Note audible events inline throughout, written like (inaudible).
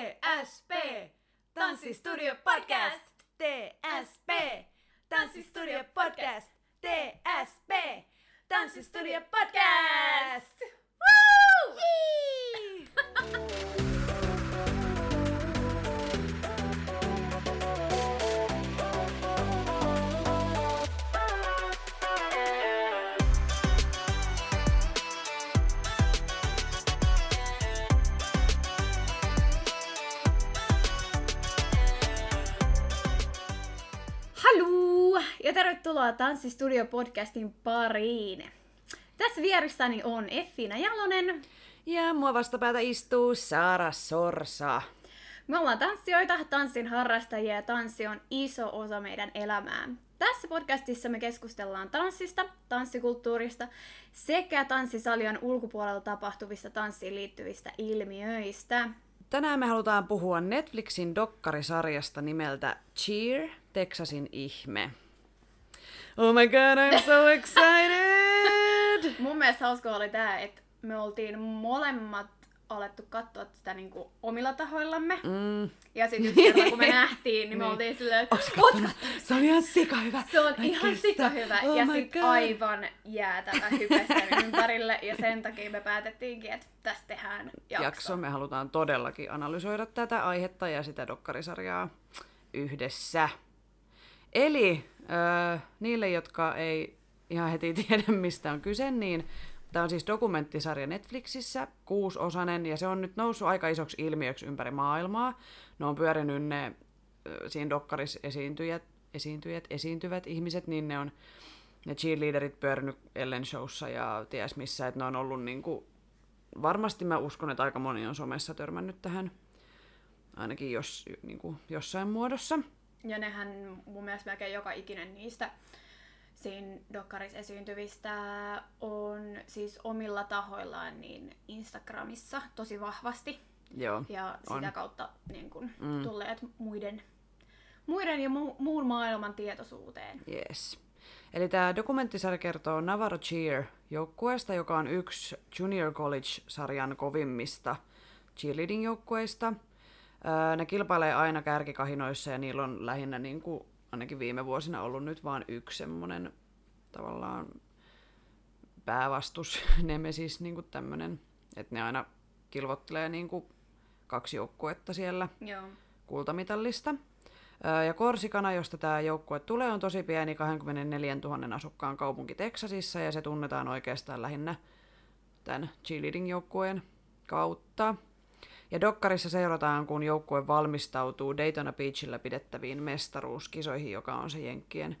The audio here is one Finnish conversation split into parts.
TSP, Tanssistudio Podcast. TSP, Tanssistudio Podcast. TSP, Tanssistudio Podcast. Woo! Tervetuloa Tanssistudio podcastin pariin. Tässä vieressäni on Effina Jalonen. Ja mua vastapäätä istuu Saara Sorsa. Me ollaan tanssijoita, tanssin harrastajia ja tanssi on iso osa meidän elämää. Tässä podcastissa me keskustellaan tanssista, tanssikulttuurista sekä tanssisalion ulkopuolella tapahtuvista tanssiin liittyvistä ilmiöistä. Tänään me halutaan puhua Netflixin dokkarisarjasta nimeltä Cheer, Texasin ihme. Oh my god, I'm so (laughs) excited! Mun mielestä hauska oli tää, että me oltiin molemmat alettu katsoa sitä niinku omilla tahoillamme. Mm. Ja sitten yksi kerta, kun me (laughs) nähtiin, niin me Niin. oltiin silleen, että Onks sä "Oot kattonut? Se on ihan sika hyvä. Se on Mä ihan sika hyvä. Oh ja my sit God. aivan jäätävä hype sen ympärille. Ja sen takia me päätettiinkin, että tästä tehdään jakso. jakso. Me halutaan todellakin analysoida tätä aihetta ja sitä dokkarisarjaa yhdessä. Eli äh, niille, jotka ei ihan heti (laughs) tiedä, mistä on kyse, niin tämä on siis dokumenttisarja Netflixissä, kuusosainen, ja se on nyt noussut aika isoksi ilmiöksi ympäri maailmaa. Ne on pyörinyt ne siinä dokkarissa esiintyjät, esiintyjät, esiintyvät ihmiset, niin ne on ne cheerleaderit pyörinyt Ellen Showssa ja ties missä, että ne on ollut niinku varmasti mä uskon, että aika moni on somessa törmännyt tähän, ainakin jos, niin kuin jossain muodossa. Ja nehän mun mielestä melkein joka ikinen niistä siinä dokkarissa esiintyvistä on siis omilla tahoillaan niin Instagramissa tosi vahvasti. Joo, Ja on. sitä kautta niin kun, mm. tulleet muiden, muiden ja mu- muun maailman tietoisuuteen. Yes. Eli tämä dokumenttisarja kertoo Navarro Cheer joukkueesta, joka on yksi Junior College-sarjan kovimmista cheerleading-joukkueista. Öö, ne kilpailee aina kärkikahinoissa ja niillä on lähinnä niin kuin, ainakin viime vuosina ollut nyt vain yksi semmoinen tavallaan päävastus, (laughs) nemesis, niin kuin tämmöinen, että ne aina kilvottelee niin kuin kaksi joukkuetta siellä Joo. kultamitallista. Öö, Ja Korsikana, josta tämä joukkue tulee, on tosi pieni 24 000 asukkaan kaupunki Teksasissa ja se tunnetaan oikeastaan lähinnä tämän cheerleading-joukkueen kautta. Ja Dokkarissa seurataan, kun joukkue valmistautuu Daytona Beachillä pidettäviin mestaruuskisoihin, joka on se Jenkkien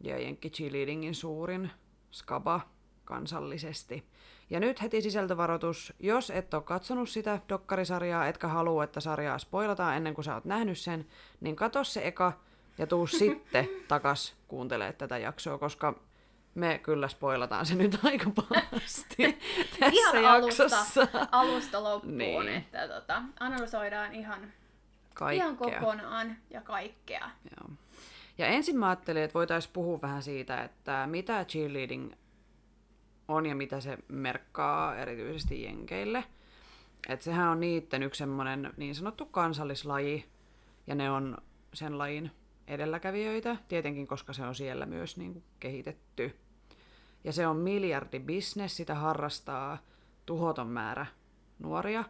ja Jenkki cheerleadingin suurin skaba kansallisesti. Ja nyt heti sisältövaroitus, jos et ole katsonut sitä dokkarisarjaa, etkä halua, että sarjaa spoilataan ennen kuin sä oot nähnyt sen, niin katso se eka ja tuu sitten (laughs) takas kuuntelee tätä jaksoa, koska me kyllä spoilataan se nyt (laughs) aika pahasti tässä Ihan alusta, jaksossa. alusta loppuun, Niin. että tota, analysoidaan ihan, Kaikkea. ihan kokonaan ja kaikkea. Joo. Ja ensin mä ajattelin, että voitaisiin puhua vähän siitä, että mitä cheerleading on ja mitä se merkkaa erityisesti jenkeille. Että sehän on niitten yksi semmoinen niin sanottu kansallislaji, ja ne on sen lajin edelläkävijöitä, tietenkin koska se on siellä myös niin kuin kehitetty. Ja se on miljardi business, sitä harrastaa tuhoton määrä nuoria.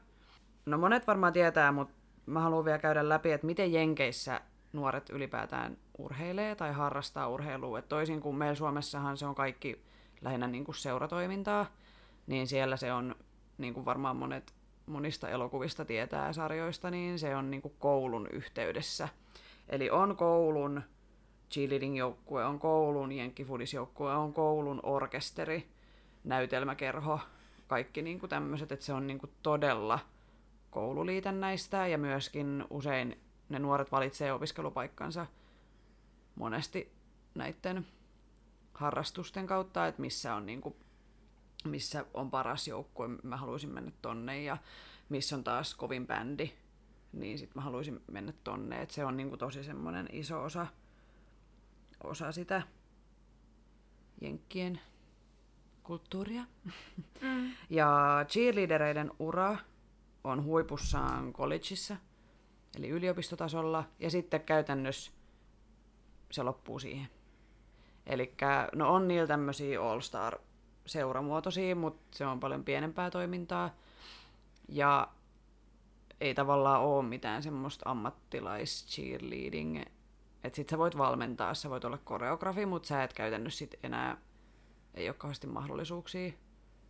No monet varmaan tietää, mutta mä haluan vielä käydä läpi, että miten Jenkeissä nuoret ylipäätään urheilee tai harrastaa urheilua. Et toisin kuin meillä Suomessahan se on kaikki lähinnä niin kuin seuratoimintaa, niin siellä se on, niin kuin varmaan monet monista elokuvista tietää sarjoista, niin se on niin kuin koulun yhteydessä. Eli on koulun cheerleading-joukkue, on koulun jenkkifudisjoukkue, on koulun orkesteri, näytelmäkerho, kaikki niin kuin tämmöiset, että se on niin kuin todella koululiitännäistä ja myöskin usein ne nuoret valitsee opiskelupaikkansa monesti näiden harrastusten kautta, että missä on, niinku, missä on paras joukkue, mä haluaisin mennä tonne ja missä on taas kovin bändi, niin sitten mä haluaisin mennä tonne. Et se on niinku tosi semmoinen iso osa, osa sitä jenkkien kulttuuria. Mm. (laughs) Ja cheerleadereiden ura on huipussaan collegeissa, eli yliopistotasolla, ja sitten käytännössä se loppuu siihen. Eli no on niillä tämmöisiä All-Star seuramuotoisia, mutta se on paljon pienempää toimintaa. Ja ei tavallaan ole mitään semmoista ammattilais cheerleading. Että sit sä voit valmentaa, sä voit olla koreografi, mutta sä et käytännössä sit enää, ei ole kauheasti mahdollisuuksia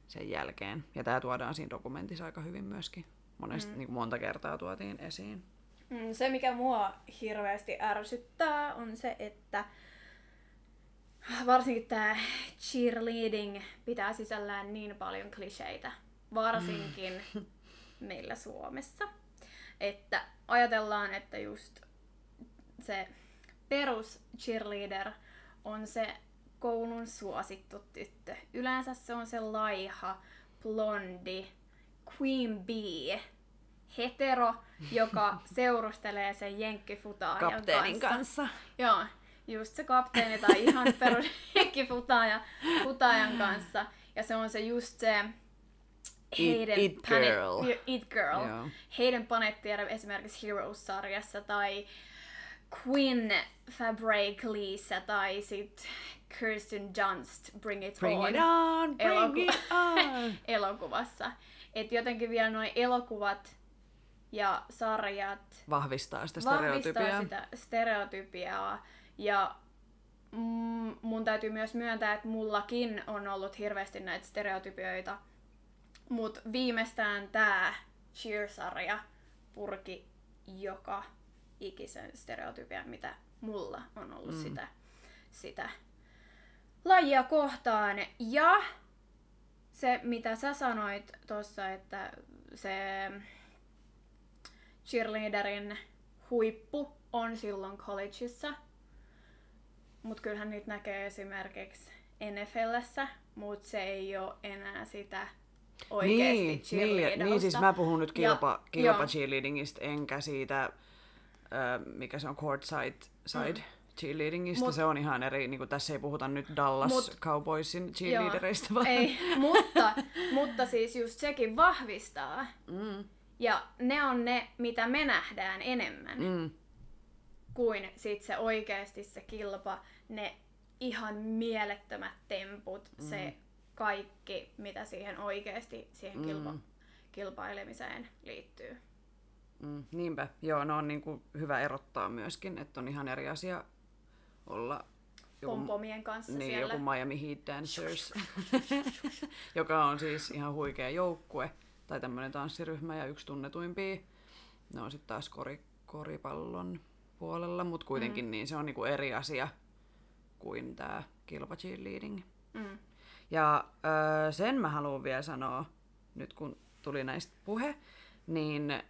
sen jälkeen. Ja tämä tuodaan siinä dokumentissa aika hyvin myöskin. Monesti, mm. niin monta kertaa tuotiin esiin. Mm, se, mikä mua hirveästi ärsyttää, on se, että varsinkin tämä cheerleading pitää sisällään niin paljon kliseitä, varsinkin mm. (laughs) meillä Suomessa. Että ajatellaan, että just se perus cheerleader on se koulun suosittu tyttö. Yleensä se on se laiha, blondi, queen bee, hetero, joka (laughs) seurustelee sen jenkkifutaajan Kapteenin kanssa. kanssa. Joo, just se kapteeni tai ihan (laughs) perus jenkkifutaajan kanssa. Ja se on se just se heidän it, it girl. it girl. Joo. Heidän panettiere esimerkiksi Heroes-sarjassa tai Queen Fabric Leeissa tai sit Kirsten Dunst Bring It bring On, it on bring eloku- it on. (laughs) elokuvassa. Et jotenkin vielä noin elokuvat ja sarjat vahvistaa sitä stereotypiaa. Vahvistaa sitä stereotypiaa. Ja mm, mun täytyy myös myöntää, että mullakin on ollut hirveästi näitä stereotypioita. Mutta viimeistään tämä Cheer-sarja purki joka ikisen stereotypian, mitä mulla on ollut mm. sitä, sitä lajia kohtaan. Ja se, mitä sä sanoit tuossa, että se cheerleaderin huippu on silloin collegeissa. Mutta kyllähän niitä näkee esimerkiksi NFLssä, mutta se ei ole enää sitä oikeasti niin, niin, niin, siis mä puhun nyt kilpa, ja, kilpa cheerleadingista, enkä siitä, mikä se on, courtside side. Mm cheerleadingista. Mut, se on ihan eri, niin kuin tässä ei puhuta nyt Dallas mut, Cowboysin cheerleadereista. Vaan. Ei, mutta, mutta siis just sekin vahvistaa. Mm. Ja ne on ne, mitä me nähdään enemmän. Mm. Kuin sit se oikeasti se kilpa, ne ihan mielettömät temput, mm. se kaikki, mitä siihen oikeasti siihen mm. kilpa, kilpailemiseen liittyy. Mm, niinpä. Joo, no on niin kuin hyvä erottaa myöskin, että on ihan eri asia olla joku, Pompomien kanssa niin, siellä. joku Miami Heat Dancers, (laughs) joka on siis ihan huikea joukkue tai tämmöinen tanssiryhmä ja yksi tunnetuimpia. Ne on sitten taas kori, koripallon puolella, mutta kuitenkin mm. niin se on niinku eri asia kuin tämä kilpa cheerleading. Mm. Ja öö, sen mä haluan vielä sanoa, nyt kun tuli näistä puhe, niin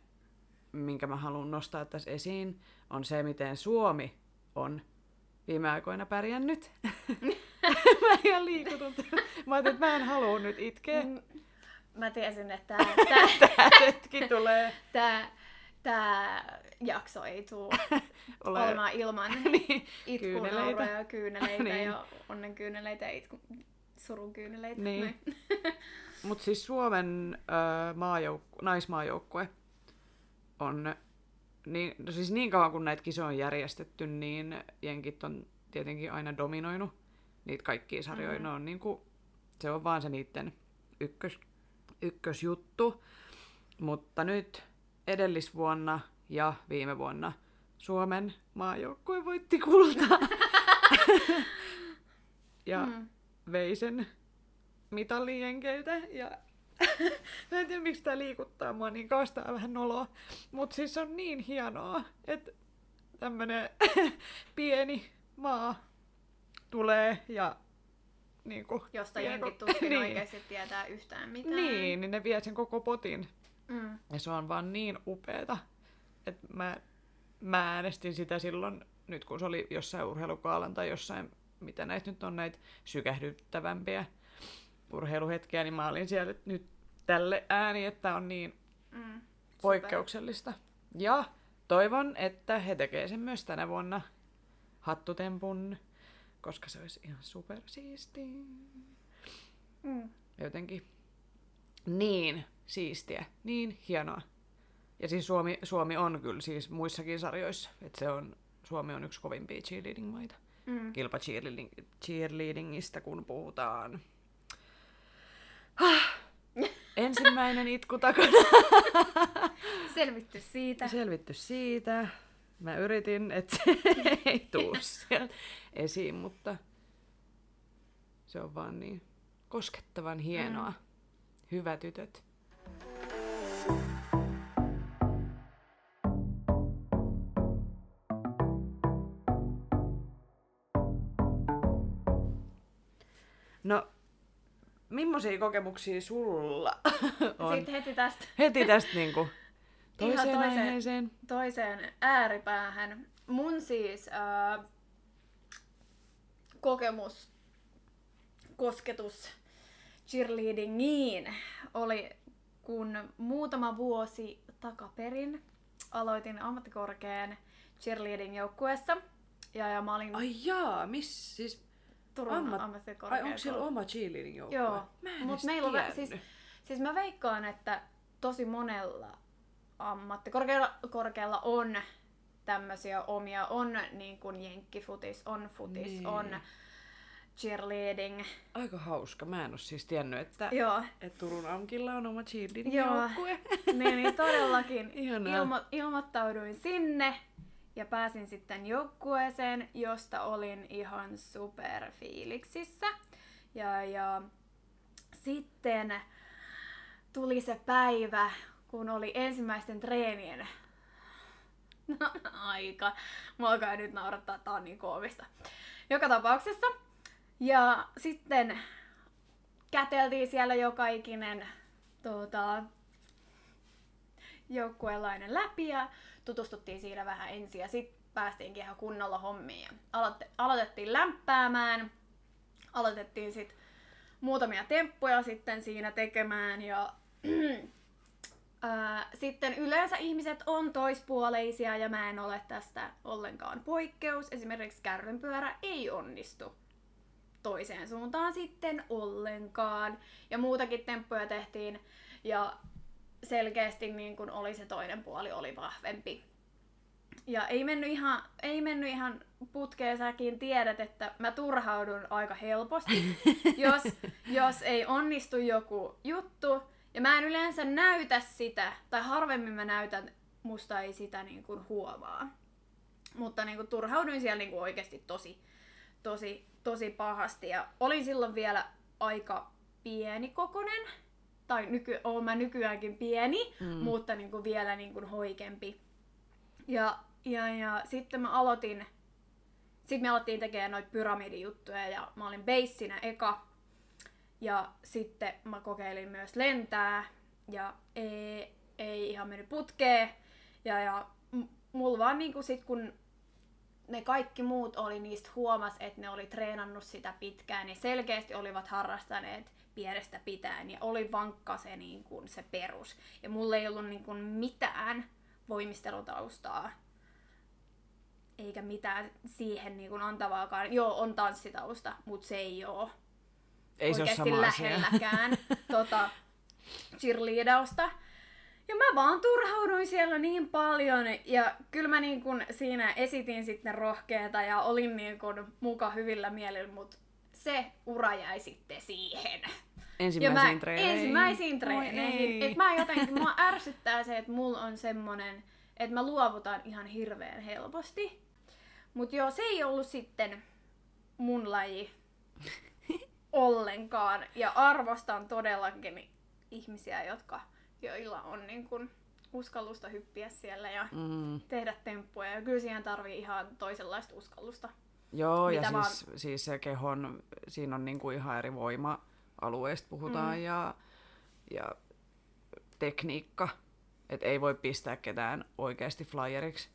minkä mä haluan nostaa tässä esiin, on se, miten Suomi on viime aikoina pärjännyt. (laughs) mä ihan liikutunut. Mä ajattelin, että mä en halua nyt itkeä. Mm, mä tiesin, että tämä (laughs) hetki tulee. Tää, tää jakso ei tule (laughs) Ole... olemaan ilman niin, itkunauroja ja kyyneleitä niin. ja onnenkyyneleitä ja itku, surun kyyneleitä. Niin. Mutta siis Suomen äh, maajouk- naismaajoukkue on niin, no siis niin kauan kun näitä kisoja on järjestetty, niin jenkit on tietenkin aina dominoinut niitä kaikkia sarjoja. Mm-hmm. on niin kuin, se on vaan se niiden ykkös, ykkösjuttu. Mutta nyt edellisvuonna ja viime vuonna Suomen maajoukkue voitti kultaa. (laughs) ja mm. vei sen mitalin jenkeiltä. Ja (laughs) mä en tiedä, miksi tää liikuttaa mua niin kaastaa vähän noloa. Mut siis on niin hienoa, että tämmönen (laughs) pieni maa tulee ja (laughs) niin kuin, Josta jenkit tuskin niin. oikeasti tietää yhtään mitään. Niin, niin ne vie sen koko potin. Mm. Ja se on vaan niin upeeta, että mä, mä äänestin sitä silloin, nyt kun se oli jossain urheilukaalan tai jossain, mitä näitä nyt on näitä sykähdyttävämpiä urheiluhetkiä, niin mä olin siellä nyt tälle ääni, että on niin mm, poikkeuksellista. Ja toivon, että he tekee sen myös tänä vuonna hattutempun, koska se olisi ihan supersiistiä. Mm. Jotenkin niin siistiä, niin hienoa. Ja siis Suomi, Suomi on kyllä siis muissakin sarjoissa, että se on, Suomi on yksi kovimpia cheerleading-maita. Mm. Kilpa cheerleading, cheerleadingistä, kun puhutaan. Ah, ensimmäinen itku takana. (laughs) Selvitty siitä. Selvitty siitä. Mä yritin, että se (laughs) ei tuu sieltä esiin, mutta se on vaan niin koskettavan hienoa. Mm. Hyvä tytöt. Millaisia kokemuksia sulla (laughs) on? Sitten heti tästä Heti tästä niinku Ihan toiseen toiseen- aiheeseen. toiseen ääripäähän. Mun siis ää, kokemus, kosketus cheerleadingiin oli, kun muutama vuosi takaperin aloitin ammattikorkean cheerleading-joukkueessa. Ja, ja mä olin Ai jaa, missä siis... Turun ammat- ammattikorkeakoulussa. Ai onko siellä oma cheerleading joukkue? Joo, Mä en mut meillä on, siis, siis mä veikkaan, että tosi monella ammattikorkealla korkealla on tämmöisiä omia, on niin kuin jenkkifutis, on futis, Niin. on cheerleading. Aika hauska. Mä en ole siis tiennyt, että, Joo, että Turun Amkilla on oma cheerleading Joo. joukkue. niin, niin todellakin (laughs) ilmo- ilmoittauduin sinne ja pääsin sitten joukkueeseen, josta olin ihan super fiiliksissä. Ja, ja sitten tuli se päivä, kun oli ensimmäisten treenien (laughs) aika. Mua alkaa nyt naurattaa, tää on niin koomista. Joka tapauksessa. Ja sitten käteltiin siellä joka ikinen tuota, joukkueenlainen läpi ja tutustuttiin siinä vähän ensin ja sitten päästiinkin ihan kunnolla hommiin. Aloitte, aloitettiin lämpäämään, aloitettiin sitten muutamia temppuja sitten siinä tekemään ja (clears throat) sitten yleensä ihmiset on toispuoleisia ja mä en ole tästä ollenkaan poikkeus. Esimerkiksi kärrynpyörä ei onnistu toiseen suuntaan sitten ollenkaan. Ja muutakin temppuja tehtiin ja selkeästi niin kun oli se toinen puoli oli vahvempi. Ja ei mennyt ihan, ei mennyt ihan putkeen, säkin tiedät, että mä turhaudun aika helposti, (laughs) jos, jos ei onnistu joku juttu. Ja mä en yleensä näytä sitä, tai harvemmin mä näytän, musta ei sitä niin kuin huomaa. Mutta niin kuin turhauduin siellä niin kuin oikeasti tosi, tosi, tosi pahasti. Ja olin silloin vielä aika pieni kokonen, tai nyky, oon mä nykyäänkin pieni, mm. mutta niin kuin vielä niin kuin hoikempi. Ja, ja, ja sitten mä aloitin, sitten me alettiin tekemään noita pyramidijuttuja ja mä olin beissinä eka. Ja sitten mä kokeilin myös lentää ja ei, ei ihan mennyt putkeen. Ja, ja mulla vaan niinku sit kun ne kaikki muut oli niistä huomas, että ne oli treenannut sitä pitkään ja selkeästi olivat harrastaneet pienestä pitäen ja oli vankka se, niin kuin, se perus. Ja mulla ei ollut niin kuin, mitään voimistelutaustaa eikä mitään siihen niin kuin, antavaakaan. Joo, on tanssitausta, mutta se ei ole Ei se ole oikeasti lähelläkään (laughs) tota, cheerleadausta. Ja mä vaan turhauduin siellä niin paljon ja kyllä mä niin kun siinä esitin sitten rohkeeta ja olin niin kun muka hyvillä mielillä, mutta se ura jäi sitten siihen. Ensimmäisiin mä, treeneihin. Ensimmäisiin treeneihin. ei. Et mä jotenkin, mua ärsyttää se, että mulla on semmonen, että mä luovutan ihan hirveän helposti. Mut joo, se ei ollut sitten mun laji ollenkaan. Ja arvostan todellakin ihmisiä, jotka, joilla on niin kun uskallusta hyppiä siellä ja Mm. tehdä temppuja. Ja kyllä siihen tarvii ihan toisenlaista uskallusta. Joo, ja Mitä vaan- siis, siis se kehon, siinä on niinku ihan eri voima-alueista puhutaan mm. ja, ja tekniikka. Että ei voi pistää ketään oikeasti flyeriksi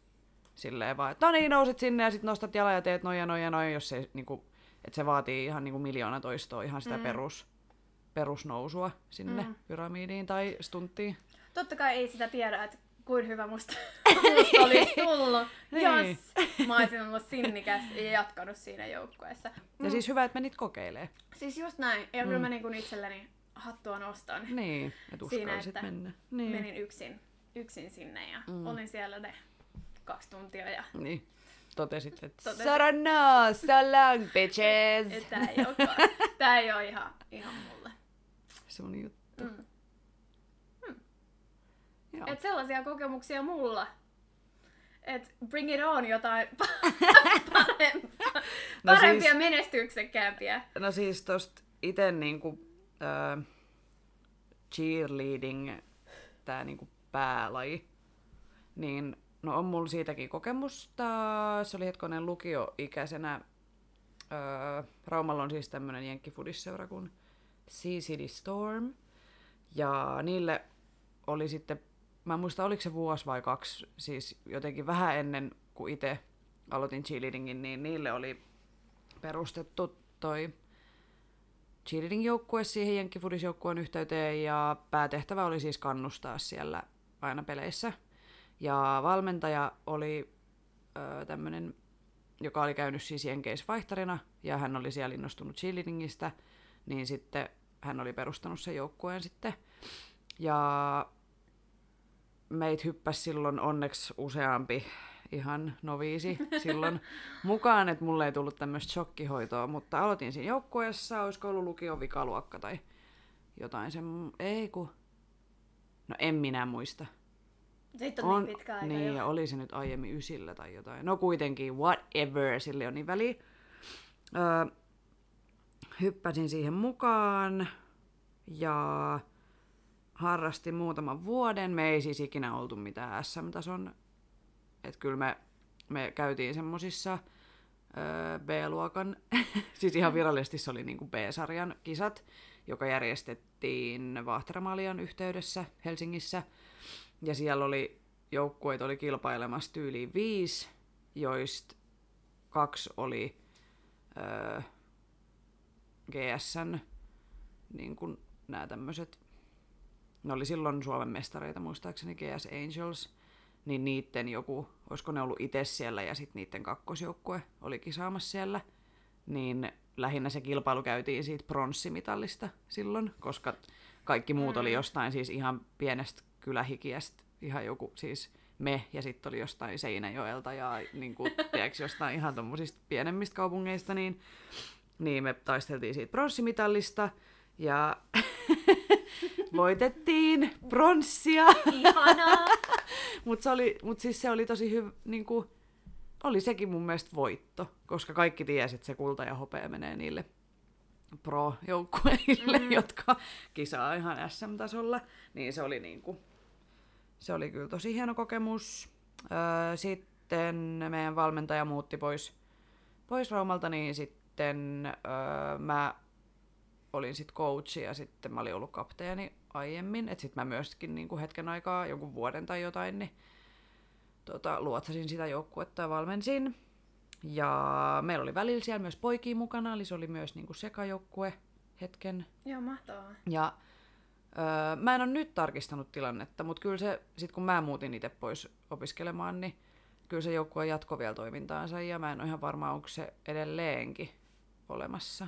silleen vaan, että no niin, nouset sinne ja sitten nostat jalan ja teet noin ja noin ja noin, jos se, niinku, että se vaatii ihan niinku miljoona toistoa ihan sitä mm. perus, perusnousua sinne mm. pyramidiin tai stunttiin. Totta kai ei sitä tiedä, että kuin hyvä musta, (laughs) musta olisi tullut, Niin. jos mä olisin ollut sinnikäs ja jatkanut siinä joukkueessa. Ja siis hyvä, että menit kokeilee. Siis just näin. Ja kyllä mä niin itselleni hattua nostan Niin, että siinä, että mennä. Niin. menin yksin yksin sinne ja mm. olin siellä ne kaksi tuntia ja Niin. Totesit, että Totesin. Sarana, salang, bitches! et tää ei, tää ei ole ihan, ihan mulle. Sun juttu. Mm. Joo. Et sellaisia kokemuksia mulla. Et bring it on jotain parempia, (laughs) (laughs) No parempia siis- menestyksekkäämpiä. No siis tosta ite niinku äh, cheerleading, tää niinku päälaji, niin no on mulla siitäkin kokemusta. Se oli hetkonen lukioikäisenä. Äh, Raumalla on siis tämmönen jenkkifudisseura kuin Sea City Storm. Ja niille oli sitten, mä en muista oliko se vuosi vai kaksi, siis jotenkin vähän ennen kuin itse aloitin cheerleadingin, niin niille oli perustettu toi cheerleading-joukkue siihen jenkkifudisjoukkueen yhteyteen ja päätehtävä oli siis kannustaa siellä aina peleissä. Ja valmentaja oli ö, tämmönen, joka oli käynyt siis jenkeisvaihtarina ja hän oli siellä innostunut cheerleadingistä, niin sitten hän oli perustanut sen joukkueen sitten. Ja meitä hyppäsi silloin onneksi useampi ihan noviisi silloin (laughs) mukaan, että mulle ei tullut tämmöistä shokkihoitoa, mutta aloitin siinä joukkueessa, olisiko ollut lukio vikaluokka tai jotain sen, ei ku, no en minä muista. Sitten on, niin pitkä aika niin, jo. ja oli se nyt aiemmin ysillä tai jotain. No kuitenkin, whatever, sille on niin väliä. Öö, hyppäsin siihen mukaan ja harrastin muutaman vuoden. Me ei siis ikinä oltu mitään SM-tason. Että kyllä me, me käytiin semmosissa öö, B-luokan, (laughs) siis ihan virallisesti se oli niinku B-sarjan kisat, joka järjestettiin Vahtaramalian yhteydessä Helsingissä. Ja siellä oli joukkueet oli kilpailemassa tyyliin viisi, joista kaksi oli öö, GSN, niin kuin nämä tämmöiset, ne oli silloin Suomen mestareita muistaakseni GS Angels, niin niitten joku, olisiko ne ollut itse siellä ja sitten niiden kakkosjoukkue oli kisaamassa siellä, niin lähinnä se kilpailu käytiin siitä pronssimitalista silloin, koska kaikki muut oli jostain siis ihan pienestä kylähikiästä, ihan joku siis me, ja sitten oli jostain Seinäjoelta ja (laughs) niin kuin, tiedätkö, jostain ihan tommosista pienemmistä kaupungeista, niin, niin me taisteltiin siitä pronssimitallista, ja (laughs) voitettiin pronssia. Ihanaa! (laughs) Mutta se oli, mut siis se oli tosi hyvä, niinku, oli sekin mun mielestä voitto, koska kaikki tiesi, että se kulta ja hopea menee niille pro-joukkueille, mm. jotka kisaa ihan SM-tasolla. Niin se oli niinku, se oli kyllä tosi hieno kokemus. Öö, sitten meidän valmentaja muutti pois, pois Raumalta, niin sitten öö, mä olin sitten coachi ja sitten mä olin ollut kapteeni aiemmin. Että sitten mä myöskin niinku hetken aikaa, jonkun vuoden tai jotain, niin tota, luotsasin sitä joukkuetta ja valmensin. Ja meillä oli välillä siellä myös poikia mukana, eli se oli myös niinku sekajoukkue hetken. Joo, mahtavaa. Ja öö, mä en ole nyt tarkistanut tilannetta, mutta kyllä se, sit kun mä muutin itse pois opiskelemaan, niin kyllä se joukkue jatkoi vielä toimintaansa ja mä en ole ihan varma, onko se edelleenkin olemassa.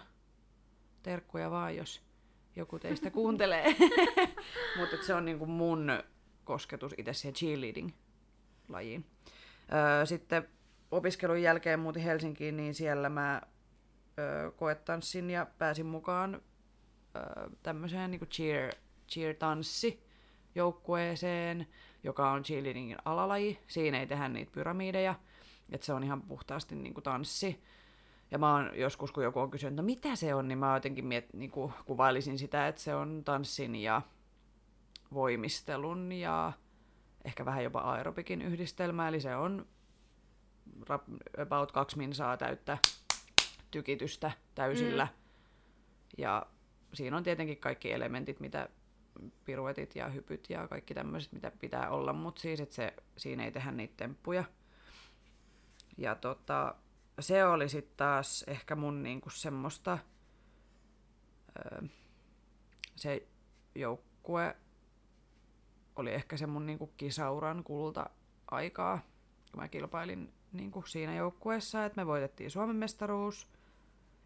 Terkkuja vaan, jos joku teistä kuuntelee. (laughs) mutta se on niinku mun kosketus itse siihen cheerleading-lajiin. Öö, sitten opiskelun jälkeen muutin Helsinkiin, niin siellä mä öö, koetanssin ja pääsin mukaan öö, tämmöiseen niin cheer, cheer-tanssi joukkueeseen, joka on cheerleadingin alalaji. Siinä ei tehdä niitä pyramideja, että se on ihan puhtaasti niin kuin tanssi. Ja mä oon joskus, kun joku on kysynyt, no mitä se on, niin mä jotenkin miet, niin kuin kuvailisin sitä, että se on tanssin ja voimistelun ja ehkä vähän jopa aerobikin yhdistelmä. Eli se on rap- about kaksi minsaa täyttä tykitystä täysillä. Mm. Ja siinä on tietenkin kaikki elementit, mitä piruetit ja hypyt ja kaikki tämmöiset, mitä pitää olla, mutta siis, että se, siinä ei tehdä niitä temppuja. Ja tota, se oli sitten taas ehkä mun niinku semmoista, öö, se joukkue oli ehkä se mun niinku kisauran kulta-aikaa, kun mä kilpailin niinku siinä joukkueessa, että me voitettiin Suomen mestaruus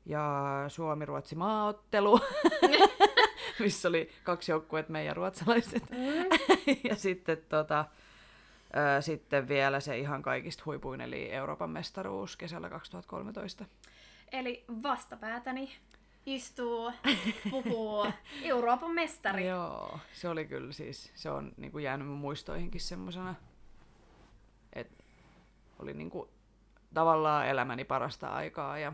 ja Suomi-Ruotsi maaottelu. (laughs) missä oli kaksi joukkuetta, meidän ruotsalaiset. Mm. (laughs) ja sitten, tota, sitten vielä se ihan kaikista huipuin, eli Euroopan mestaruus kesällä 2013. Eli vastapäätäni istuu, puhuu (laughs) Euroopan mestari. Joo, se oli kyllä siis, se on niin kuin jäänyt mun muistoihinkin semmosena, että oli niin kuin tavallaan elämäni parasta aikaa ja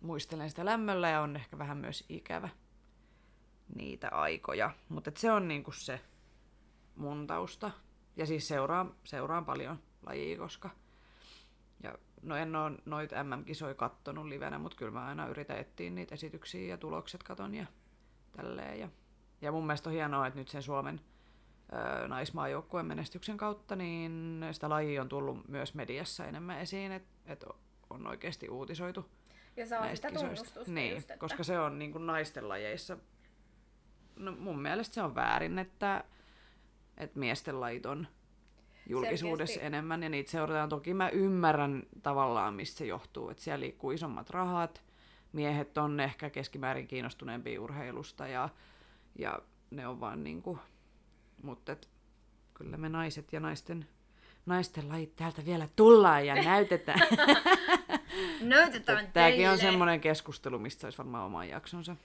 muistelen sitä lämmöllä ja on ehkä vähän myös ikävä niitä aikoja. Mutta se on niinku se mun tausta. Ja siis seuraan, seuraan paljon lajia, koska ja no en ole noita MM-kisoja kattonut livenä, mutta kyllä mä aina yritän etsiä niitä esityksiä ja tulokset katon ja tälleen. Ja, ja mun mielestä on hienoa, että nyt sen Suomen ö, naismaajoukkueen menestyksen kautta, niin sitä lajia on tullut myös mediassa enemmän esiin, että et on oikeasti uutisoitu Ja saa näistä sitä kisoista. tunnustusta Niin, just, että... koska se on niin kuin naisten lajeissa, no mun mielestä se on väärin, että, että miesten lajit on julkisuudessa Selkeästi. enemmän ja niitä seurataan. Toki mä ymmärrän tavallaan, mistä se johtuu, että siellä liikkuu isommat rahat, miehet on ehkä keskimäärin kiinnostuneempia urheilusta ja, ja ne on vaan niinku, mutta kyllä me naiset ja naisten, naisten lajit täältä vielä tullaan ja näytetään. (laughs) Näytetään Tämäkin on semmoinen keskustelu, mistä olisi varmaan oman jaksonsa.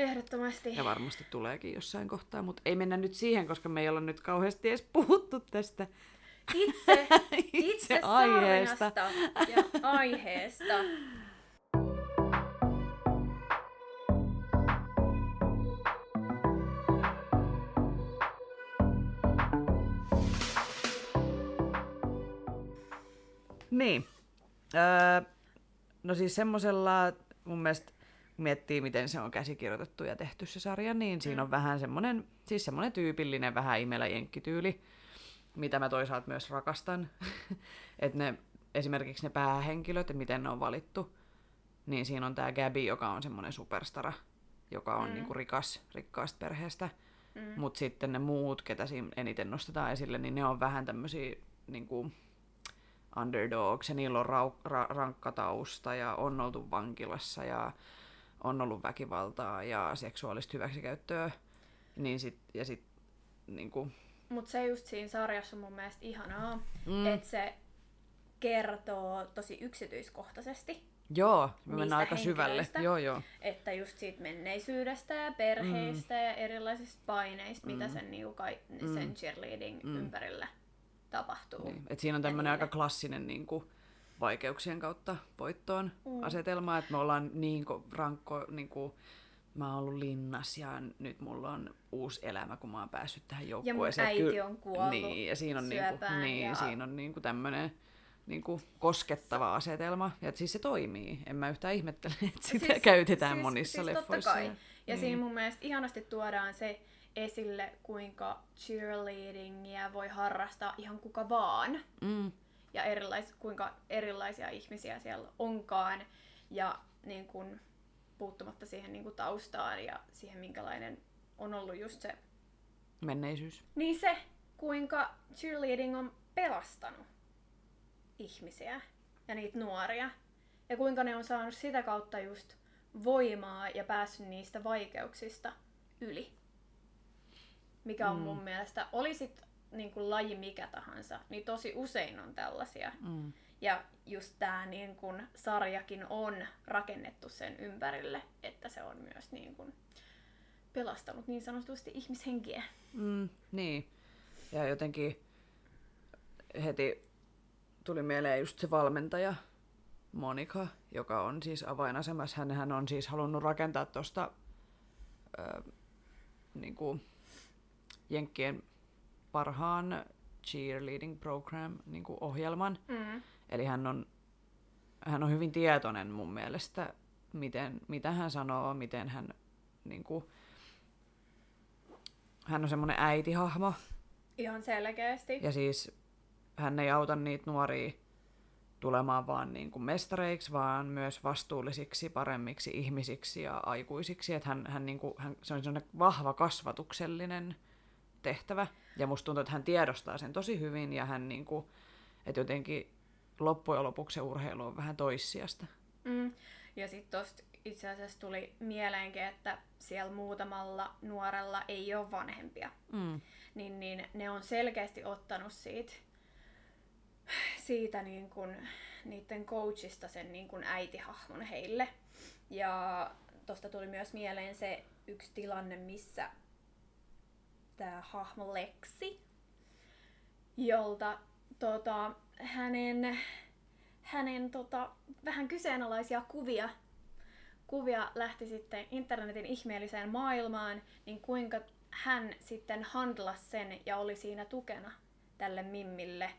Ehdottomasti. Ja varmasti tuleekin jossain kohtaa, mutta ei mennä nyt siihen, koska me ei olla nyt kauheasti edes puhuttu tästä Itse, (laughs) itse, itse aiheesta. ja aiheesta. Niin. Öö, no siis semmoisella, mun mielestä miettii, miten se on käsikirjoitettu ja tehty se sarja, niin siinä on vähän semmoinen, siis semmoinen tyypillinen vähän imelä jenkkityyli, mitä mä toisaalta myös rakastan. (laughs) että ne, esimerkiksi ne päähenkilöt, että miten ne on valittu, niin siinä on tämä Gabby, joka on semmoinen superstara, joka on mm. niinku rikas, rikkaasta perheestä. Mm. Mutta sitten ne muut, ketä siinä eniten nostetaan esille, niin ne on vähän tämmöisiä niinku, underdogs ja niillä on rau, ra, rankka tausta ja on oltu vankilassa ja on ollut väkivaltaa ja seksuaalista hyväksikäyttöä. Niin sit, ja sit, niinku, Mutta se just siinä sarjassa on mun mielestä ihanaa, Mm. mm. että se kertoo tosi yksityiskohtaisesti, joo, me mennään aika syvälle. Joo, joo. että just siitä menneisyydestä ja perheistä mm. ja erilaisista paineista, mm. mitä sen, niinku, kai, sen cheerleading mm. ympärillä tapahtuu. Niin. Et siinä on tämmöinen aika klassinen niin kuin, vaikeuksien kautta voittoon mm. asetelma, että me ollaan niin ko- rankko, niin kuin, mä oon ollut linnas ja nyt mulla on uusi elämä, kun mä oon päässyt tähän joukkueeseen. äiti Ky- on kuollut Niin, ja siinä on, niin kuin, syöpään niin, ja- siinä on niin kuin tämmöinen niin kuin koskettava asetelma. Ja siis se toimii. En mä yhtään ihmettele, (laughs) että sitä siis, käytetään siis, monissa siis leffoissa. Totta kai. Ja niin. siinä mun mielestä ihanasti tuodaan se esille, kuinka cheerleadingia voi harrastaa ihan kuka vaan. Mm, Ja erilais, kuinka erilaisia ihmisiä siellä onkaan. Ja niin kun, puuttumatta siihen niin kun, taustaan ja siihen, minkälainen on ollut just se menneisyys. Niin se, kuinka cheerleading on pelastanut ihmisiä ja niitä nuoria. Ja kuinka ne on saanut sitä kautta just voimaa ja päässyt niistä vaikeuksista yli. Mikä on mm. mun mielestä, olisit niin kuin laji mikä tahansa, niin tosi usein on tällaisia. Mm. Ja just tämä niin kun sarjakin on rakennettu sen ympärille, että se on myös niin kun pelastanut niin sanotusti ihmishenkiä. Mm, niin. Ja jotenkin heti tuli mieleen just se valmentaja Monika, joka on siis avainasemassa. Hän, hän on siis halunnut rakentaa tuosta niin Jenkkien parhaan cheerleading program niin kuin ohjelman. Mm. Eli hän on, hän on hyvin tietoinen mun mielestä, miten, mitä hän sanoo, miten hän, niin kuin, hän on semmoinen äitihahmo. Ihan selkeästi. Ja siis hän ei auta niitä nuoria tulemaan vaan niin kuin mestareiksi, vaan myös vastuullisiksi, paremmiksi ihmisiksi ja aikuisiksi. Että hän, hän, niin kuin, hän, se on semmoinen vahva kasvatuksellinen tehtävä. Ja musta tuntuu, että hän tiedostaa sen tosi hyvin ja hän niin kuin, että jotenkin loppujen lopuksi se urheilu on vähän toissijasta. Mm. Ja sitten tosta itse asiassa tuli mieleenkin, että siellä muutamalla nuorella ei ole vanhempia. Mm. Niin, niin ne on selkeästi ottanut siitä, siitä niin kuin, niiden coachista sen niin kuin äitihahmon heille. Ja tosta tuli myös mieleen se yksi tilanne, missä tämä hahmo Lexi, jolta tota, hänen, hänen tota, vähän kyseenalaisia kuvia, kuvia lähti sitten internetin ihmeelliseen maailmaan, niin kuinka hän sitten handlasi sen ja oli siinä tukena tälle Mimmille.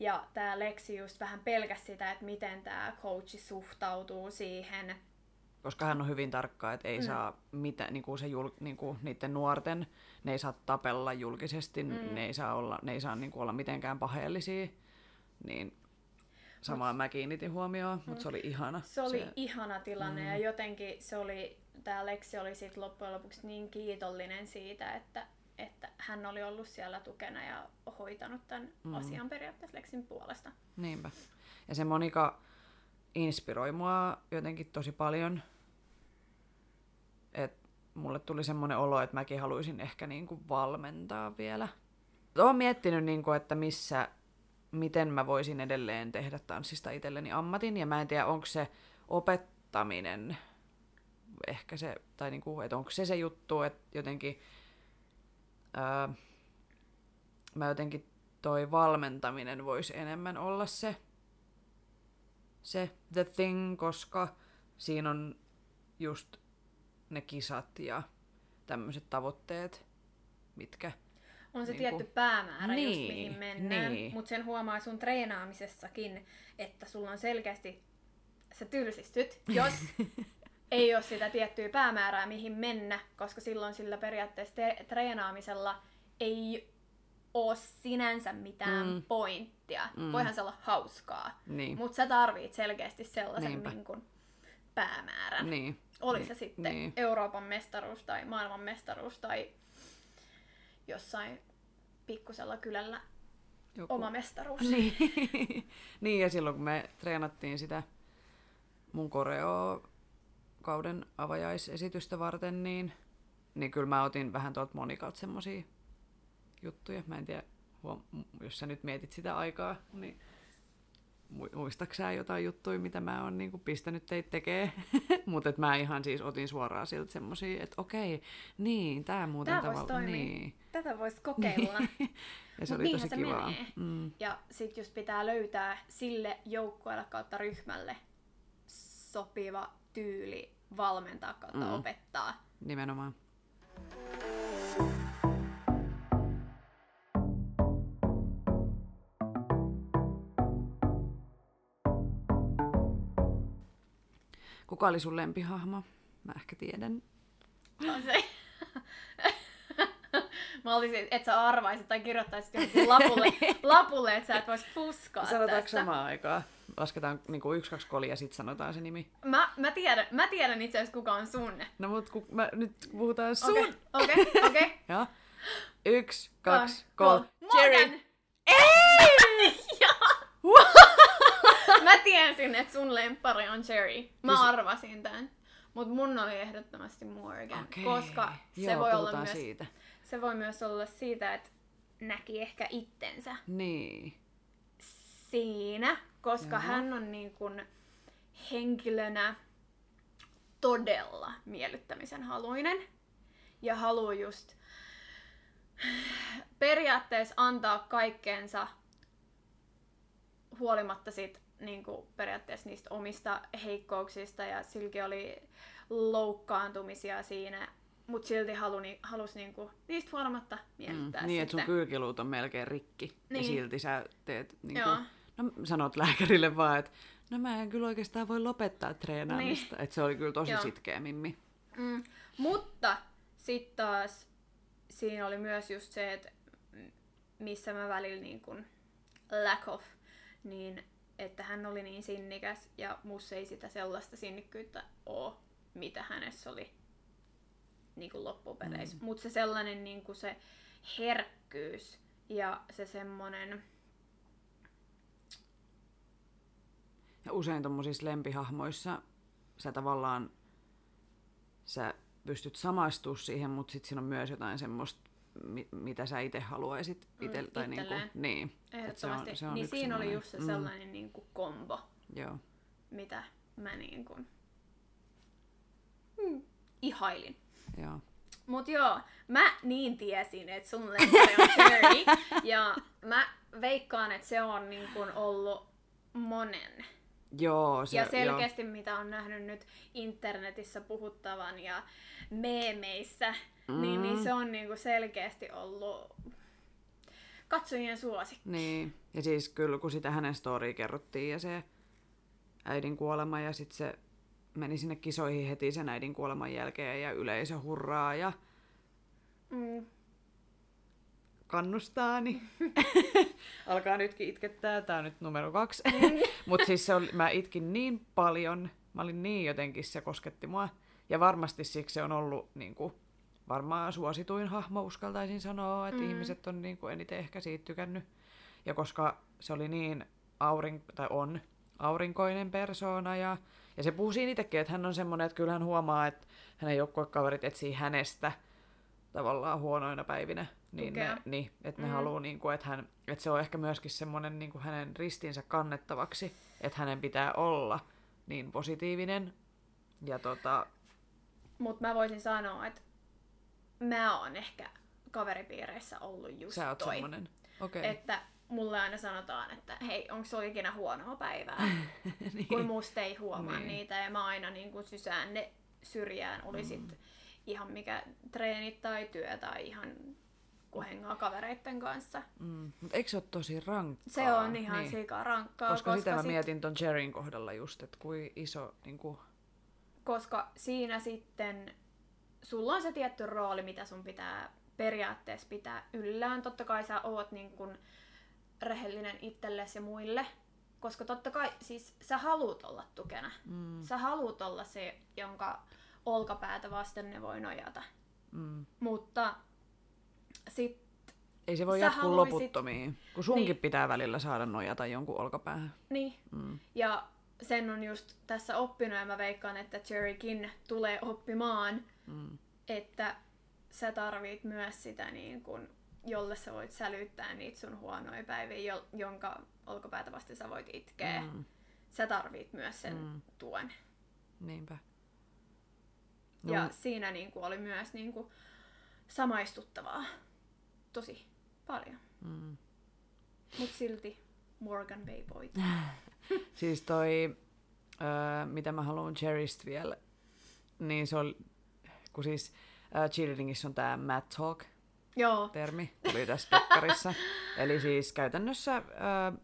Ja tämä Lexi just vähän pelkäsi sitä, että miten tämä coachi suhtautuu siihen. Koska hän on hyvin tarkka, että ei mm. saa mitä, niinku se jul, niinku, niiden nuorten, ne ei saa tapella julkisesti, mm. ne ei saa olla, ne ei saa niinku olla mitenkään paheellisia. Niin samaan mä kiinnitin huomioon, mm. mutta se oli ihana. Se oli se... ihana tilanne mm. ja jotenkin se oli, tämä Lexi oli sitten loppujen lopuksi niin kiitollinen siitä, että, että hän oli ollut siellä tukena ja hoitanut tämän mm. asian periaatteessa Lexin puolesta. Niinpä. Ja se Monika inspiroi mua jotenkin tosi paljon. Et mulle tuli semmoinen olo, että mäkin haluaisin ehkä niinku valmentaa vielä. Olen miettinyt, niinku, että missä, miten mä voisin edelleen tehdä tanssista itselleni ammatin. Ja mä en tiedä, onko se opettaminen ehkä se, tai niinku, että onko se se juttu, että jotenkin ää, mä jotenkin toi valmentaminen voisi enemmän olla se, se the thing, koska siinä on just ne kisat ja tämmöiset tavoitteet, mitkä... On se niin tietty kuin... päämäärä niin, just mihin mennään, niin. mutta sen huomaa sun treenaamisessakin, että sulla on selkeästi, sä tylsistyt, jos (laughs) ei ole sitä tiettyä päämäärää mihin mennä, koska silloin sillä periaatteessa te- treenaamisella ei ole sinänsä mitään mm. pointtia. Mm. Voihan se olla hauskaa, niin. mutta sä tarvit selkeästi sellaisen niin kuin, päämäärän. Niin. Oli niin. se sitten niin. Euroopan mestaruus tai maailman mestaruus tai jossain pikkusella kylällä Joku. oma mestaruus. Niin. (laughs) niin, ja silloin kun me treenattiin sitä mun koreo kauden avajaisesitystä varten, niin, niin kyllä mä otin vähän tuolta Monikalta semmosia juttuja. Mä en tiedä, jos sä nyt mietit sitä aikaa, niin muistaksää jotain juttuja, mitä mä oon niinku pistänyt teitä tekee. (laughs) Mutta mä ihan siis otin suoraan siltä semmosia, että okei, niin, tää muuten tää tavalla. Niin. Tätä voisi kokeilla. (laughs) ja se Mut oli tosi se kivaa. Mm. Ja sit just pitää löytää sille joukkueelle kautta ryhmälle sopiva tyyli valmentaa kautta mm. opettaa. Nimenomaan. Kuka oli sun lempihahmo? Mä ehkä tiedän. Se. (laughs) Mä olisin, että sä arvaisit tai kirjoittaisit johonkin lapulle, (laughs) lapulle että sä et vois fuskaa Sanotaanko tästä. samaan aikaan? Lasketaan niinku yksi, kaksi kolia ja sitten sanotaan se nimi. Mä, mä, tiedän, mä tiedän itse asiassa kuka on sun. No mut ku, mä, nyt puhutaan sun. Okei, okay, okei, okay. (laughs) Joo. Yksi, kaksi, kolme. Jerry! Ei! Mä tiesin, että sun lempari on Jerry. Mä siis... arvasin tämän. Mutta mun oli ehdottomasti Morgan, okay. koska se Joo, voi olla myös, siitä. se voi myös olla siitä, että näki ehkä itsensä niin. siinä, koska Joo. hän on niin kun henkilönä todella miellyttämisen haluinen ja haluaa just periaatteessa antaa kaikkeensa huolimatta siitä niin kuin periaatteessa niistä omista heikkouksista ja silti oli loukkaantumisia siinä, mutta silti haluni, halusi niinku, niistä huolimatta miellyttää mm, Niin, että sun kyykiluut on melkein rikki niin. ja silti sä teet, niinku, no sanot lääkärille vaan, että no mä en kyllä oikeastaan voi lopettaa treenaamista. Niin. Että se oli kyllä tosi Joo. sitkeä mimmi. Mm, mutta sitten taas siinä oli myös just se, että missä mä välillä niin kun lack of, niin että hän oli niin sinnikäs ja musta ei sitä sellaista sinnikkyyttä ole, mitä hänessä oli niin kuin loppupeleissä. Mm. Mutta se sellainen niin kuin se herkkyys ja se semmoinen... Ja usein tuommoisissa lempihahmoissa sä tavallaan, sä pystyt samaistumaan siihen, mutta sitten siinä on myös jotain semmoista, mi- mitä sä itse haluaisit ite, Mm, tai niinku, itselleen. niin. Et se on- Ehdottomasti. se on niin siinä oli just se Mm. sellainen niin kuin kombo, Joo, mitä mä niin kuin, mm, ihailin. joo. Mut joo, mä niin tiesin, että sun on (laughs) Cherry. ja mä veikkaan, että se on niin kuin ollut monen. Joo, se, ja joo. selkeästi mitä on nähnyt nyt internetissä puhuttavan ja meemeissä, mm. niin, niin se on niin kuin selkeästi ollut katsojien suosikki. Niin, ja siis kyllä kun sitä hänen story kerrottiin ja se äidin kuolema ja sitten se meni sinne kisoihin heti sen äidin kuoleman jälkeen ja yleisö hurraa ja Mm. Kannustaa, niin (laughs) alkaa nytkin itkettää. Tää on nyt numero kaksi. (laughs) Mutta siis se oli, mä itkin niin paljon, mä olin niin jotenkin, se kosketti mua. Ja varmasti siksi se on ollut niin kuin, varmaan suosituin hahmo, uskaltaisin sanoa, että mm. ihmiset on niin kuin, eniten ehkä siitä tykännyt. Ja koska se oli niin aurin, tai on aurinkoinen persoona ja, ja se puhuu siinä itsekin, että hän on semmoinen, että kyllä hän huomaa, että hänen joukkuekaverit etsii hänestä tavallaan huonoina päivinä. Niin, Tukea. ne, niin että ne Mm. haluaa, niin kuin, että, hän, että se on ehkä myöskin semmoinen niin kuin hänen ristinsä kannettavaksi, että hänen pitää olla niin positiivinen. Ja tota, Mutta mä voisin sanoa, että mä oon ehkä kaveripiireissä ollut just sä oot toi. semmoinen. Okei. Okay. Että mulle aina sanotaan, että hei, onko se ikinä huonoa päivää, (laughs) niin. kun musta ei huomaa Niin. niitä. Ja mä aina niin kuin sysään ne syrjään, oli sit Mm. ihan mikä treenit tai työ tai ihan kun hengaa kavereitten kanssa. Mm. Mutta eikö se ole tosi rankkaa? Se on ihan niin. sika rankkaa, Koska, koska, sitä mä sit, mietin ton Jerin kohdalla just, että kuin iso niin kuin, koska siinä sitten sulla on se tietty rooli, mitä sun pitää periaatteessa pitää yllään. Totta kai sä oot niin kun rehellinen itsellesi ja muille, koska totta kai siis sä haluut olla tukena. mm, Sä haluut olla se, jonka olkapäätä vasten ne voi nojata. mm. Mutta sit, Ei se voi jatkuu haluisit- loputtomiin, kun sunkin Niin. pitää välillä saada nojata jonkun olkapäähän. niin, Mm. ja sen on just tässä oppinut ja mä veikkaan, että Jerrykin tulee oppimaan, Mm. että sä tarvit myös sitä niin kun, jolle sä voit sälyttää niitä sun huonoja päiviä, jo, jonka olkapäätä vasten sä voit itkeä. Mm. Sä tarvit myös sen Mm. tuen. Niinpä. No. Ja siinä niin kuin, oli myös niin kuin, samaistuttavaa. Tosi paljon. Mm. Mut silti Morgan Bay Boy. (laughs) Siis toi, öö, mitä mä haluan Cherrystä vielä, niin se oli, kun siis äh, cheerleadingissa on tää mad talk Joo. termi, tuli tässä dokkarissa. (laughs) Eli siis käytännössä, ö,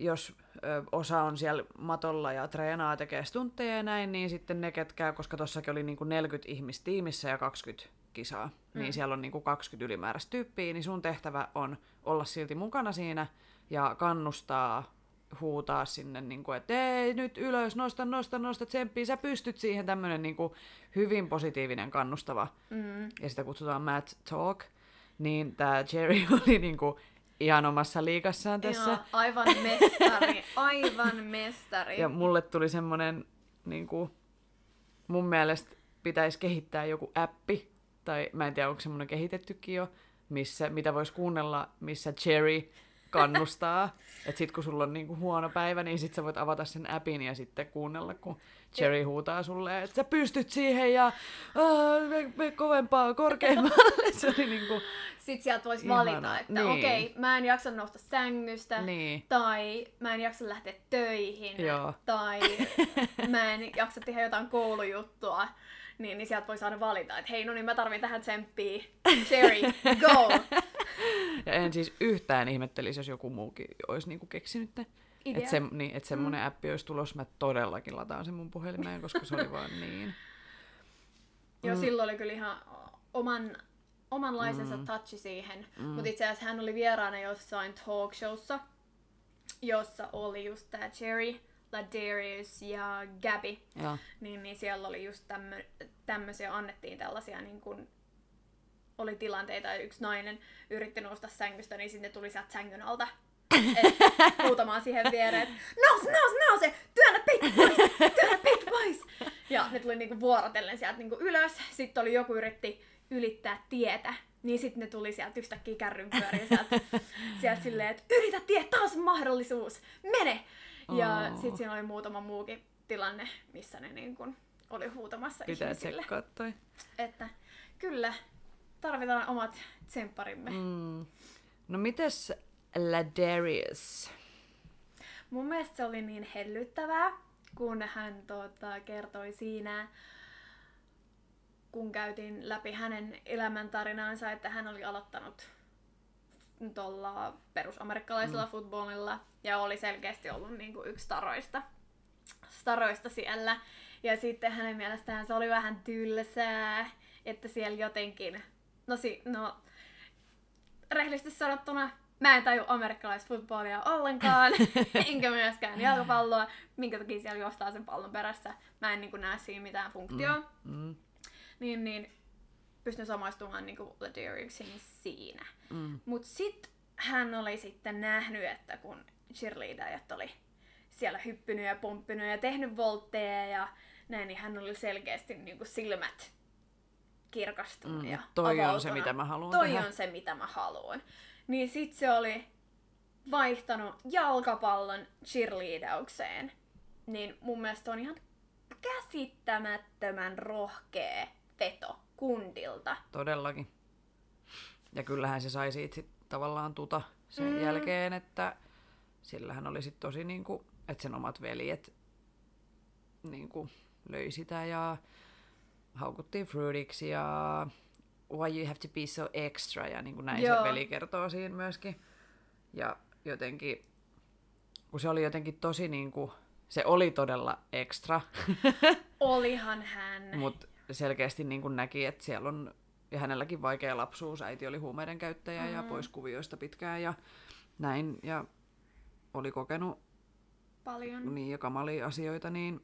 jos ö, osa on siellä matolla ja treenaa, tekee stuntteja ja näin, niin sitten ne ketkä, koska tossakin oli niinku 40 ihmistä tiimissä ja 20 kisaa, mm. niin siellä on niinku 20 ylimääräistä tyyppiä, niin sun tehtävä on olla silti mukana siinä ja kannustaa huutaa sinne, niin kuin, että ei nyt ylös, nosta, nosta, nosta, tsemppii, sä pystyt siihen, tämmöinen niin kuin, hyvin positiivinen, kannustava Mm. ja sitä kutsutaan Mad Talk, niin tämä Jerry (laughs) oli niinku ihan omassa liikassaan tässä. Ihan aivan mestari. Aivan mestari. Ja mulle tuli semmonen, niinku, mun mielestä pitäisi kehittää joku appi, tai mä en tiedä, onko semmoinen kehitettykin jo, missä, mitä voisi kuunnella, missä Jerry kannustaa. (laughs) että sit kun sulla on niinku huono päivä, niin sit sä voit avata sen appin ja sitten kuunnella, kun Jerry huutaa sulle, että sä pystyt siihen ja "Aa, me, me kovempaa, korkeammalle. (laughs) Se oli niinku, Sitten sieltä voisi Ihana. valita, että Niin. okei, mä en jaksa nousta sängystä. niin. Tai mä en jaksa lähteä töihin. Joo. Tai (laughs) mä en jaksa tehdä jotain koulujuttua. Niin, niin sieltä voi saada valita, että hei, no niin mä tarvin tähän tsemppiä. Cherry, go! (laughs) Ja en siis yhtään ihmettelisi, jos joku muukin olisi niinku keksinyt ne. Idea. Että se, niin, et semmoinen mm. appi olisi tulos, mä todellakin lataan sen mun puhelimeen, koska se oli vaan niin. Joo, Mm. silloin oli kyllä ihan oman, omanlaisensa Mm. touchi siihen. Mm. Mutta itse asiassa hän oli vieraana jossain talk showssa, jossa oli just tää Cherry, Ladarius ja Gabby. Joo. Niin, niin siellä oli just tämmö, tämmöisiä, annettiin tällaisia niin kuin, oli tilanteita, yksi nainen yritti nousta sängystä, niin sinne tuli sieltä sängyn alta et, (laughs) huutamaan siihen viereen, nouse, nouse, nouse, työnnä peitto pois, työnnä peitto pois. Ja ne tuli niinku vuorotellen sieltä niinku ylös. Sitten oli joku yritti ylittää tietä, niin sitten ne tuli sieltä yhtäkkiä kärryn pyöriä sieltä, sieltä silleen, että yritä tie, taas mahdollisuus, mene! Ja Oh. sitten siinä oli muutama muukin tilanne, missä ne niin kun oli huutamassa Pitää ihmisille. tsekkaa toi. Että kyllä, tarvitaan omat tsempparimme. Mm. Mm. No mites Ladarius? Mun mielestä se oli niin hellyttävää, kun hän tota, kertoi siinä, kun käytiin läpi hänen elämäntarinaansa, että hän oli aloittanut tuolla perusamerikkalaisella mm. futbolilla ja oli selkeästi ollut niin kuin yksi staroista, staroista siellä. Ja sitten hänen mielestään se oli vähän tylsää, että siellä jotenkin, no, si, no rehellisesti sanottuna, mä en taju amerikkalaisfutbolia ollenkaan, (laughs) enkä myöskään jalkapalloa, minkä takia siellä juostaa sen pallon perässä. Mä en niin kuin, näe siinä mitään funktioa. Mm. Niin, niin pystyn samaistumaan niin kuin siinä. Mm. Mut sit hän oli sitten nähnyt, että kun cheerleaderit oli siellä hyppynyt ja pomppinut ja tehnyt voltteja ja näin, niin hän oli selkeästi niin kuin silmät kirkastunut Mm, ja toi on se, mitä mä haluan Toi tehdä. on se, mitä mä haluan. Niin sit se oli vaihtanut jalkapallon cheerleadaukseen. Niin mun mielestä on ihan käsittämättömän rohkea veto kundilta. Todellakin. Ja kyllähän se sai siitä sit tavallaan tuta sen Mm. jälkeen, että sillähän oli sit tosi niinku, että sen omat veljet niinku löi sitä ja haukuttiin fruitiksi ja why you have to be so extra ja niinku näin Joo. se veli kertoo siinä myöskin. Ja jotenkin, kun se oli jotenkin tosi niinku, se oli todella extra, (laughs) Olihan hän. mutta selkeästi niin kuin näki, että siellä on, ja hänelläkin vaikea lapsuus, äiti oli huumeiden käyttäjä mm. ja pois kuvioista pitkään ja näin, ja oli kokenut Paljon. niin ja kamalia asioita, niin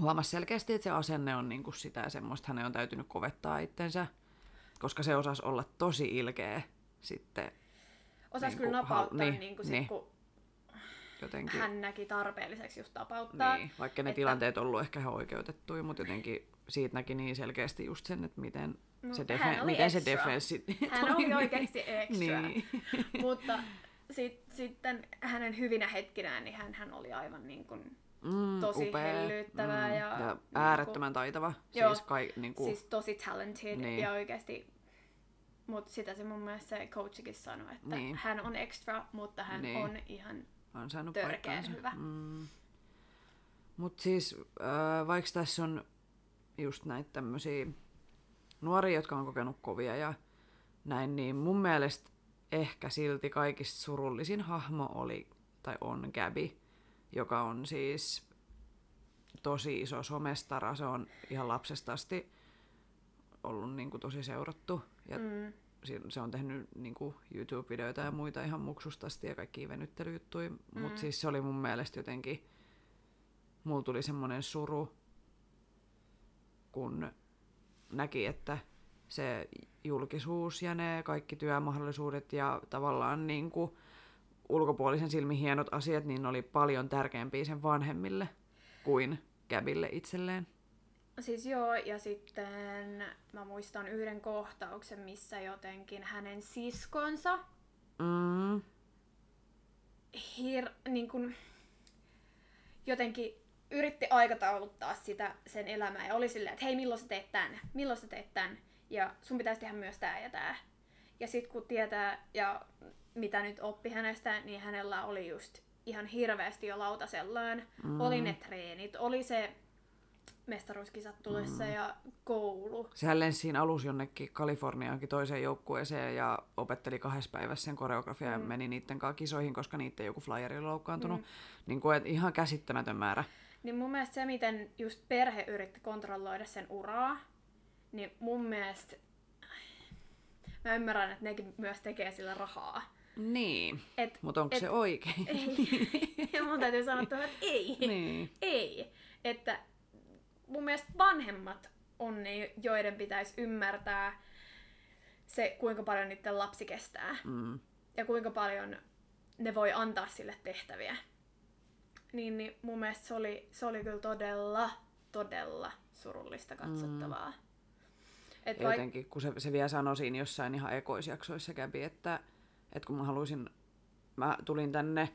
huomasi selkeästi, että se asenne on niin kuin sitä ja semmoista, hänen on täytynyt kovettaa itsensä, koska se osasi olla tosi ilkeä sitten Osas Niinku kyllä napauttaa, hal- niin, niin, niin kuin sit, niin. kun jotenkin. hän näki tarpeelliseksi just napauttaa. Niin, vaikka ne että- tilanteet ollut ehkä ihan oikeutettuja, mutta jotenkin siitä näki niin selkeästi just sen, että miten, No, se, hän defe- oli miten se defenssi Hän oli oikeasti extra. Niin. (laughs) Mutta sit, sitten hänen hyvinä hetkinään, niin hän, hän oli aivan niin kuin, Mm, tosi upea. hellyttävää ja ja niinku- äärettömän taitava. Joo, siis kai, niinku, siis tosi talented Niin. ja oikeasti mutta sitä se mun mielestä se coachikin sanoi, että Niin. hän on extra, mutta hän Niin. on ihan on saanut törkeän paikkaansa. hyvä. Mm. Mutta siis äh, vaikka tässä on just näitä tämmöisiä nuoria, jotka on kokenut kovia ja näin, niin mun mielestä ehkä silti kaikista surullisin hahmo oli, tai on Gabi, joka on siis tosi iso somestara. Se on ihan lapsesta asti ollut niin kuin tosi seurattu. Ja mm, se on tehnyt niin kuin YouTube-videoita ja muita ihan muksustasti ja kaikki venyttelyjuttuja. Mm. Mutta siis se oli mun mielestä jotenkin, mulla tuli semmoinen suru, kun näki, että se julkisuus ja ne kaikki työmahdollisuudet ja tavallaan niin kuin ulkopuolisen silmin hienot asiat, niin oli paljon tärkeämpiä sen vanhemmille kuin Gabille itselleen. Siis joo, ja sitten mä muistan yhden kohtauksen, missä jotenkin hänen siskonsa Mm, hir, niin kun, jotenkin yritti aikatauluttaa sitä sen elämää ja oli silleen, että hei milloin sä teet tän, milloin sä teet tän ja sun pitäisi tehdä myös tää ja tää. Ja sit kun tietää ja mitä nyt oppi hänestä, niin hänellä oli just ihan hirveästi jo lautasellaan. Mm. Oli ne treenit, oli se mestaruuskisat tulossa mm. ja koulu. Sehän lensi siinä alussa jonnekin Kaliforniaankin toiseen joukkueeseen ja opetteli kahdessa päivässä sen koreografiaa mm. ja meni niiden kanssa kisoihin, koska niiden joku flyeri oli loukkaantunut. Mm. Niin kuin, ihan käsittämätön määrä. Niin mun mielestä se, miten just perhe yritti kontrolloida sen uraa, niin mun mielestä mä ymmärrän, että nekin myös tekee sillä rahaa. Niin, Et, mutta onko et- se oikein? (laughs) Ei. Ja mun täytyy sanoa, että ei. niin. Ei. Että mun mielestä vanhemmat on ne, joiden pitäisi ymmärtää se, kuinka paljon niiden lapsi kestää. Mm. Ja kuinka paljon ne voi antaa sille tehtäviä. Niin, niin mun mielestä se oli, se oli kyllä todella, todella surullista katsottavaa. Mm. Et vaik- Jotenkin, kun se, se vielä sanoi siinä jossain ihan ekoisjaksoissa kävi, että, että kun mä halusin, mä tulin tänne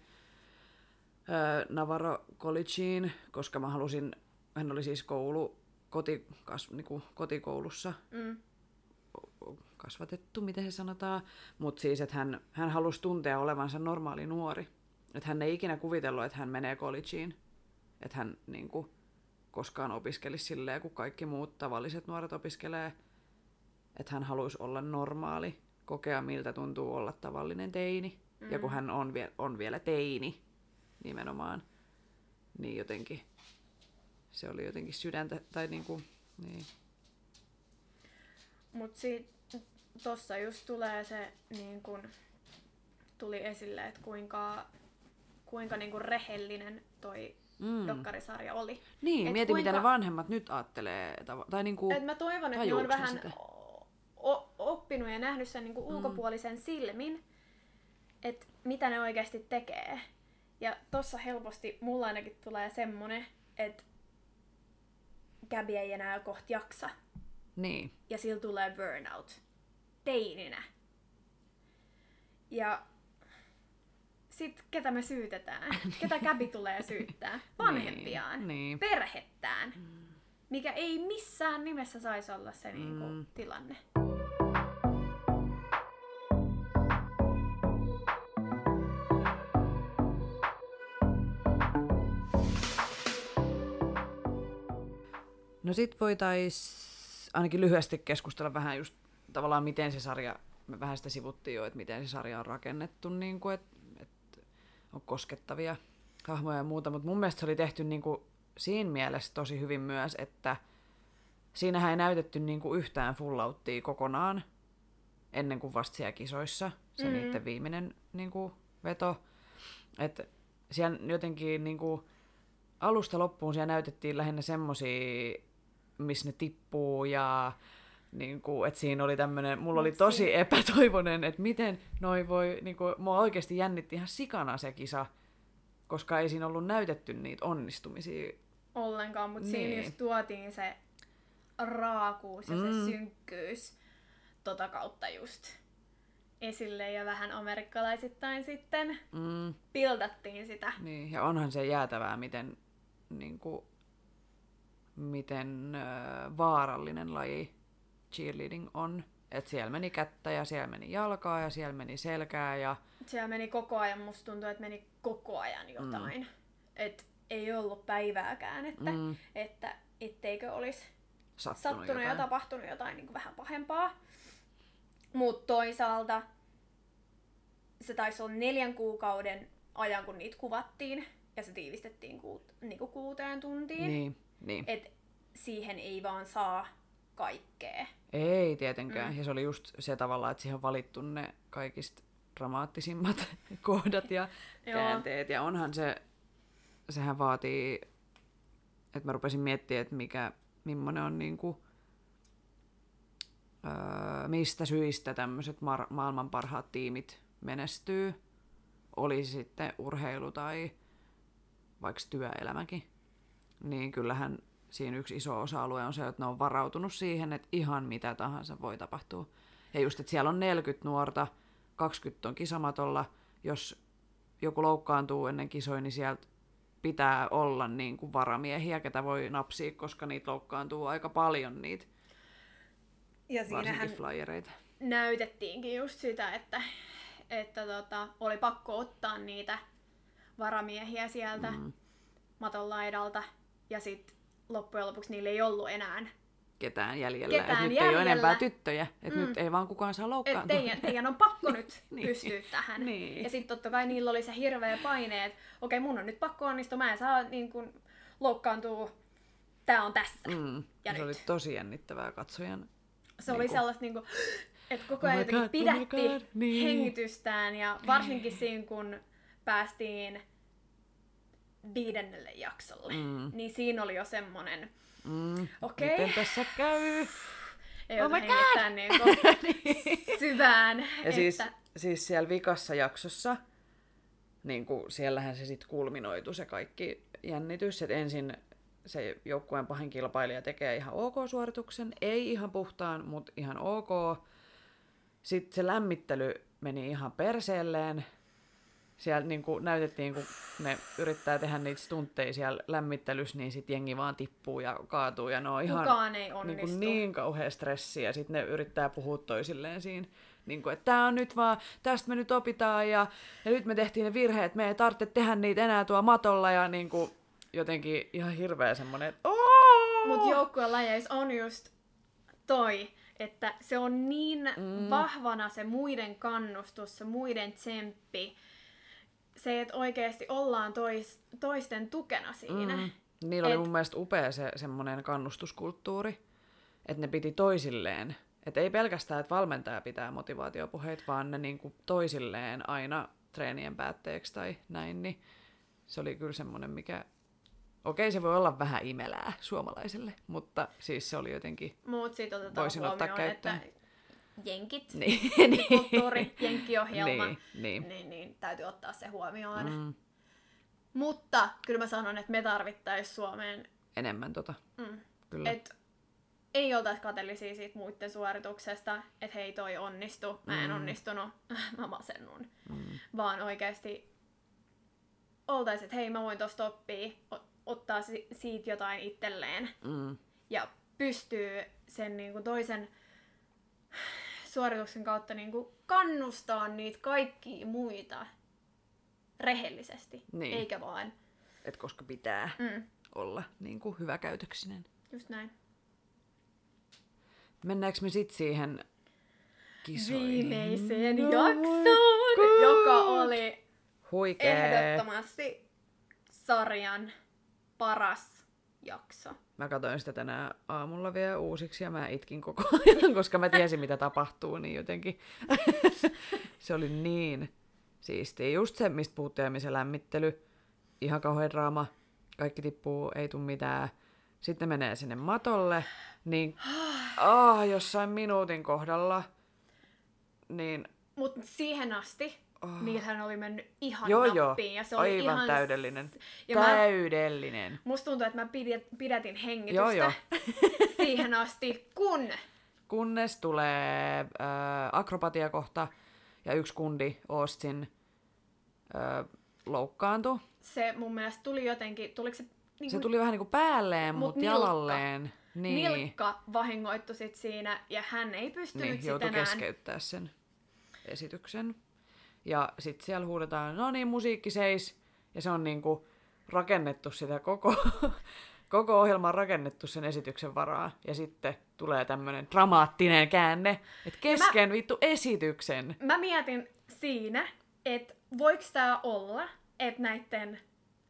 ö, Navarro Collegeen, koska mä halusin, hän oli siis koulu, koti, kas, niinku, kotikoulussa mm. kasvatettu, miten se sanotaan, mutta siis, että hän, hän halusi tuntea olevansa normaali nuori. Että hän ei ikinä kuvitellut, että hän menee collegeen, että hän niinku, koskaan opiskelisi silleen, kun kaikki muut tavalliset nuoret opiskelee, että hän haluaisi olla normaali, kokea miltä tuntuu olla tavallinen teini. Mm. Ja kun mm. hän on, vie- on vielä teini nimenomaan, niin jotenkin se oli jotenkin sydäntä, tai niinku, niin. Mut sit tossa just tulee se, niin kun, tuli esille, että kuinka, kuinka niin kun rehellinen toi mm. dokkarisarja oli. Niin, et mieti kuinka... mitä ne vanhemmat nyt ajattelee. Tai niinku, et mä toivon, että ne on vähän sitä? O- oppinut ja nähnyt sen niinku mm. ulkopuolisen silmin, että mitä ne oikeasti tekee. Ja tossa helposti mulla ainakin tulee semmonen, että Gabi ei enää kohta jaksa. Niin. Ja sillä tulee burnout. Teininä. Ja sit ketä me syytetään? (laughs) Ketä Gabi tulee syyttää? Vanhempiaan. niin, niin. Perhettään. Mm. Mikä ei missään nimessä saisi olla se niinku, mm. tilanne. No sit voitais ainakin lyhyesti keskustella vähän just tavallaan miten se sarja, me vähän sitä sivuttiin jo, että miten se sarja on rakennettu, niin kuin, että on koskettavia hahmoja ja muuta, mutta mun mielestä se oli tehty niin kuin siinä mielessä tosi hyvin myös, että siinähän ei näytetty niin kuin yhtään fullauttia kokonaan ennen kuin vasta siellä kisoissa, se mm-hmm. niiden viimeinen niin kuin, veto. Että siellä jotenkin niin kuin, alusta loppuun siellä näytettiin lähinnä semmosia missä ne tippuu ja niin kuin, että siinä oli tämmöinen, mulla oli tosi epätoivoinen, että miten noi voi, niin kuin, mua oikeasti jännitti ihan sikana se kisa, koska ei siinä ollut näytetty niitä onnistumisia. Ollenkaan, mutta niin. siinä just tuotiin se raakuus ja mm. se synkkyys tota kautta just esille ja vähän amerikkalaisittain sitten mm. pildattiin sitä. Niin, ja onhan se jäätävää, miten niin kuin, miten äh, vaarallinen laji cheerleading on. että siellä meni kättä ja siellä meni jalkaa ja siellä meni selkää. Ja... Siellä meni koko ajan, musta tuntuu, että meni koko ajan jotain. Mm. Et ei ollut päivääkään, että, mm. että etteikö olisi sattunut, sattunut jotain. ja tapahtunut jotain niin kuin vähän pahempaa. Mutta toisaalta se taisi olla neljän kuukauden ajan, kun niitä kuvattiin, ja se tiivistettiin kuut, niin kuin kuuteen tuntiin. Niin. Niin. Et siihen ei vaan saa kaikkea. Ei tietenkään. Mm. Ja se oli just se tavalla, että siihen on valittu ne kaikista dramaattisimmat (laughs) kohdat ja käänteet. Ja onhan se, sehän vaatii, että mä rupesin miettimään, että mikä, millainen on niinku, öö, mistä syistä tämmöiset mar- maailman parhaat tiimit menestyy. Oli sitten urheilu tai vaikka työelämäkin niin kyllähän siinä yksi iso osa-alue on se, että ne on varautunut siihen, että ihan mitä tahansa voi tapahtua. Ja just, että siellä on 40 nuorta, 20 on kisamatolla, jos joku loukkaantuu ennen kisoja, niin sieltä pitää olla niin kuin varamiehiä, ketä voi napsia, koska niitä loukkaantuu aika paljon niitä ja siinähän flyereita. näytettiinkin just sitä, että, että tota, oli pakko ottaa niitä varamiehiä sieltä mm. maton laidalta, ja sitten loppujen lopuksi niillä ei ollut enää ketään jäljellä. Ketään nyt jäljellä. ei ole enempää tyttöjä, että mm. nyt ei vaan kukaan saa loukkaantua. Et teidän, teidän on pakko (laughs) nyt niin. pystyä tähän. Niin. Ja sitten totta kai niillä oli se hirveä paine, että okei okay, mun on nyt pakko onnistua, mä en saa niin kun, loukkaantua, tää on tässä. Mm. Ja se nyt. oli tosi jännittävää katsojan. Se niin oli sellaista niin että koko oh ajan oh God, pidätti oh niin. hengitystään ja varsinkin siinä kun päästiin viidennelle jaksolle, mm. niin siinä oli jo semmonen, mm. okei. Okay. Miten tässä käy? Ei oh hengittää niin (laughs) (laughs) syvään. Ja siis, että... siis, siis siellä vikassa jaksossa niin kuin, siellähän se sitten kulminoitu se kaikki jännitys, että ensin se joukkueen pahin kilpailija tekee ihan ok-suorituksen, ei ihan puhtaan, mutta ihan ok. Sitten se lämmittely meni ihan perseelleen. Siellä niin kuin näytettiin, kun ne yrittää tehdä niitä stuntteja siellä lämmittelyssä, niin sitten jengi vaan tippuu ja kaatuu. Ja ne on ihan Kukaan ei niin, onnistu. kuin niin kauhea stressi. Ja sitten ne yrittää puhua toisilleen siinä. Niin kuin, että tämä on nyt vaan, tästä me nyt opitaan ja, ja nyt me tehtiin ne virheet, me ei tarvitse tehdä niitä enää tuo matolla ja niin kuin, jotenkin ihan hirveä semmoinen, että Mutta joukkueen lajeissa on just toi, että se on niin mm. vahvana se muiden kannustus, se muiden tsemppi, se, että oikeasti ollaan tois, toisten tukena siinä. Mm. Niillä oli Et- mun mielestä upea se semmoinen kannustuskulttuuri, että ne piti toisilleen. Että ei pelkästään, että valmentaja pitää motivaatiopuheita, vaan ne niinku toisilleen aina treenien päätteeksi tai näin, niin se oli kyllä semmoinen, mikä... Okei, se voi olla vähän imelää suomalaiselle, mutta siis se oli jotenkin... Muut sit otetaan Voisin ottaa huomioon, että käyttöön. Jenkit, (laughs) Niin, kulttuuri, jenkkiohjelma, Niin, niin. Niin, niin täytyy ottaa se huomioon. Mm, Mutta kyllä mä sanon, että me tarvittaisiin Suomeen, enemmän tota, mm, kyllä. että ei oltaisi kateellisia siitä muiden suorituksesta, että hei toi onnistu, mä en Mm. onnistunut, (laughs) mä masennun. Mm. Vaan oikeasti oltaisiin, että hei mä voin tosta oppia, ottaa si- siitä jotain itselleen Mm. ja pystyy sen niin kuin toisen suorituksen kautta niin kuin kannustaa niitä kaikkia muita rehellisesti, Niin. eikä vaan. Et koska pitää Mm, olla niin kuin hyväkäytöksinen. just näin. Mennäänkö me sitten siihen kisoihin? Viimeiseen No jaksoon, God. joka oli Huikee. ehdottomasti sarjan paras jakso. Mä katsoin sitä tänään aamulla vielä uusiksi ja mä itkin koko (laughs) ajan, koska mä tiesin mitä tapahtuu, niin jotenkin (laughs) se oli niin siistiä. Just se, mistä puhuttiin se lämmittely, ihan kauhean draama, kaikki tippuu, ei tule mitään. Sitten ne menee sinne matolle, niin (sighs) ah, jossain minuutin kohdalla, niin Mutta siihen asti oh. niillähän oli mennyt ihan joo joo, nappiin. Ja se oli aivan ihan... täydellinen. Ja mä, Täydellinen. musta tuntuu, että mä pidät, pidätin hengitystä Joo, joo. (laughs) siihen asti, kun kunnes tulee äh, akrobatiakohta ja yksi kundi Austin äh, loukkaantui. se mun mielestä tuli jotenkin, tuliko se, niin Se tuli vähän niin kuin päälleen, Mut mutta nilkka. jalalleen. Niin, nilkka vahingoittu sit siinä ja hän ei pystynyt niin sit joutui enää. keskeyttää sen esityksen. Ja sitten siellä huudetaan, no niin, musiikki seis. Ja se on niin kuin rakennettu sitä koko, (laughs) koko ohjelma on rakennettu sen esityksen varaa. Ja sitten tulee tämmöinen dramaattinen käänne, että kesken vittu esityksen. Mä mietin siinä, että voiko tää olla, että näitten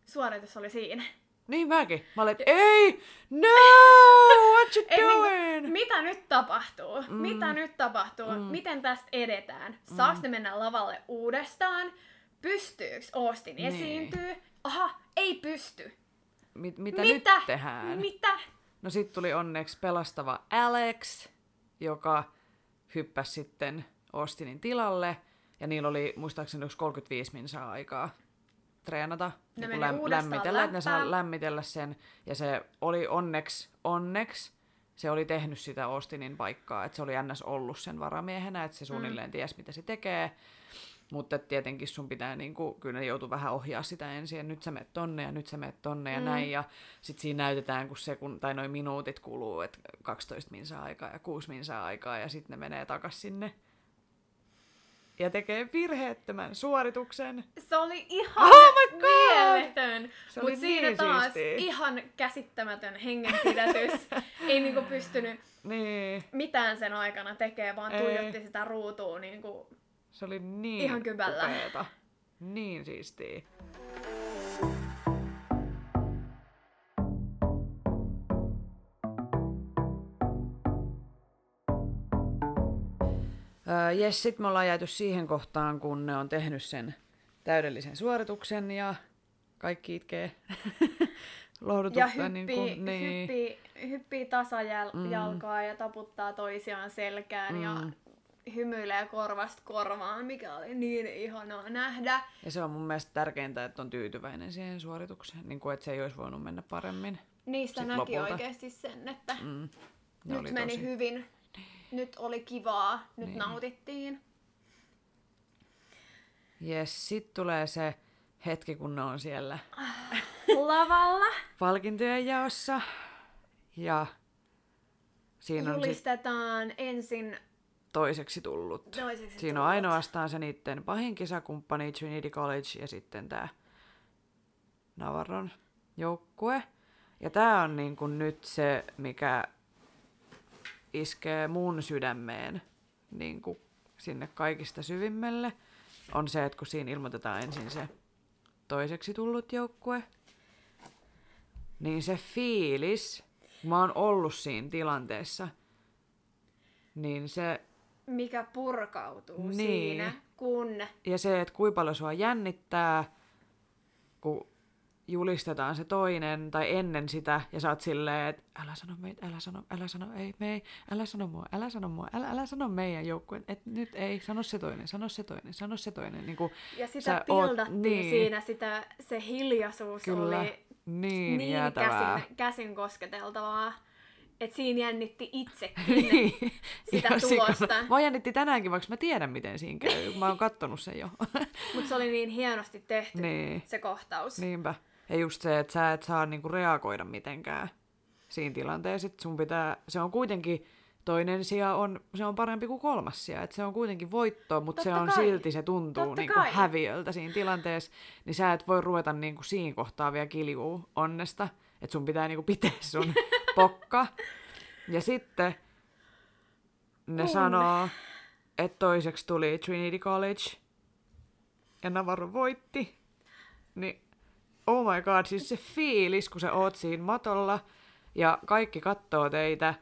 suoritus oli siinä. Niin mäkin. Mä olin, ei, no, (laughs) what you Et doing? niinku, mitä nyt tapahtuu? Mm. Mitä nyt tapahtuu? Mm. Miten tästä edetään? Saaks ne mennä lavalle uudestaan? Pystyykö Austin Niin. esiintyy? Aha, ei pysty. Mit, mitä, Mitä? nyt tehdään? Mitä? No sit tuli onneksi pelastava Alex, joka hyppäsi sitten Austinin tilalle. Ja niillä oli muistaakseni yksi 35 minsaa aikaa treenata, Ne niin uudestaan lämmitellä, että ne saa lämmitellä sen. Ja se oli onneksi, onneksi, se oli tehnyt sitä Austinin paikkaa, että se oli ns. ollut sen varamiehenä, että se suunnilleen ties, mitä se tekee. Mutta tietenkin sun pitää, niinku, kyllä ne joutuu vähän ohjaa sitä ensin, ja nyt sä menet tonne, ja nyt sä menet tonne, ja Mm. näin. Ja sit siinä näytetään, kun se, kun, tai noin minuutit kuluu, että 12 minsaa aikaa ja 6 minsaa aikaa, ja sitten ne menee takas sinne. Ja tekee virheettömän suorituksen. Se oli ihan Oh my God! mieletön. Se oli Mut siinä niin taas siistiä. ihan käsittämätön hengenpidätys. Ei niinku pystynyt Niin, mitään sen aikana tekee, vaan Ei. tuijotti sitä ruutua niinku se oli niin Ihan kypällä. upeeta. Niin siistiä. Jes, sit me ollaan jääty siihen kohtaan, kun ne on tehnyt sen täydellisen suorituksen ja kaikki itkee (laughs) ja lohdutusta. hyppii, niin kuin, niin. hyppii, hyppii tasajalkaa ja taputtaa toisiaan selkään ja Mm. hymyilee korvasta korvaan, mikä oli niin ihanaa nähdä. Ja se on mun mielestä tärkeintä, että on tyytyväinen siihen suoritukseen, niin kuin, että se ei olisi voinut mennä paremmin. Niistä Sit näki lopulta. oikeasti sen, että Mm. Ne nyt meni tosi- hyvin, nyt oli kivaa, nyt Niin. nautittiin. Yes, sitten tulee se hetki, kun ne on siellä Lavalla (laughs) palkintojen jaossa. Ja siinä on julistetaan ensin toiseksi tullut. toiseksi Siinä on tullut. ainoastaan se niiden pahin kisakumppani Trinity College ja sitten tämä Navarron joukkue. Ja tämä on niin kuin nyt se, mikä iskee mun sydämeen niin kuin sinne kaikista syvimmälle, on se, että kun siinä ilmoitetaan ensin se toiseksi tullut joukkue, niin se fiilis, kun mä oon ollut siinä tilanteessa, niin se mikä purkautuu Niin. siinä, kun ja se, että kuinka paljon sua jännittää, kun julistetaan se toinen, tai ennen sitä, ja sä oot silleen, että älä sano meitä, älä sano, älä sano, ei, me ei, älä sano mua, älä sano mua, älä, älä sano meidän joukkueen, että nyt ei, sano se toinen, sano se toinen, sano se toinen. Niin kuin, ja sitä oot- pildattiin niin. siinä, sitä, se hiljaisuus Kyllä, oli niin, niin jäätävää. käsin, käsin kosketeltavaa, että siinä jännitti itsekin (laughs) Niin. sitä tulosta. Mua jännitti tänäänkin, vaikka mä tiedän, miten siinä käy. Mä oon kattonut sen jo. Mutta se oli niin hienosti tehty niin. se kohtaus. Niinpä. Ja just se, että sä et saa niinku reagoida mitenkään siinä tilanteessa. Että sun pitää, se on kuitenkin, toinen sija on, se on parempi kuin kolmas sija. Että se on kuitenkin voitto, mutta se on kai. silti, se tuntuu niinku kai. häviöltä siinä tilanteessa. Niin sä et voi ruveta niinku siinä kohtaa vielä kiljuu onnesta. Että sun pitää niinku pitää sun (laughs) pokka. Ja sitten ne Kun- sanoo, että toiseksi tuli Trinity College ja Navarro voitti. Niin oh my god, siis se fiilis, kun sä oot siinä matolla ja kaikki kattoo teitä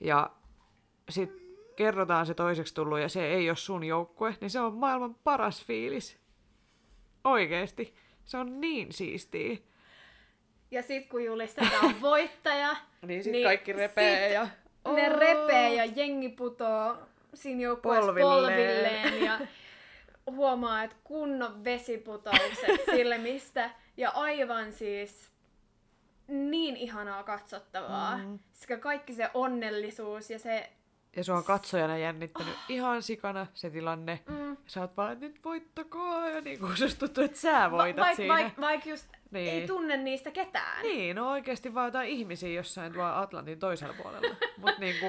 ja sit kerrotaan se toiseksi tullut ja se ei ole sun joukkue, niin se on maailman paras fiilis. Oikeesti. Se on niin siistiä. Ja sit kun julistetaan (laughs) voittaja, Niin sit Niin kaikki repee sit ja... ne Oh. repee ja jengi putoo siinä joukkueessa Polvilleen. polvilleen ja huomaa, että kunnon vesiputoukset sille mistä. Ja aivan siis niin ihanaa katsottavaa. Mm. Sekä kaikki se onnellisuus ja se... Ja se on katsojana jännittänyt ihan sikana se tilanne. Mm, Sä oot vaan, että nyt voittakaa. Ja niin kuin susta tuntuu, että sä voitat vaik, siinä. vaik, vaik just Niin. ei tunne niistä ketään. Niin, no oikeasti vaan jotain ihmisiä jossain tuolla Atlantin toisella puolella. (laughs) Mutta niinku,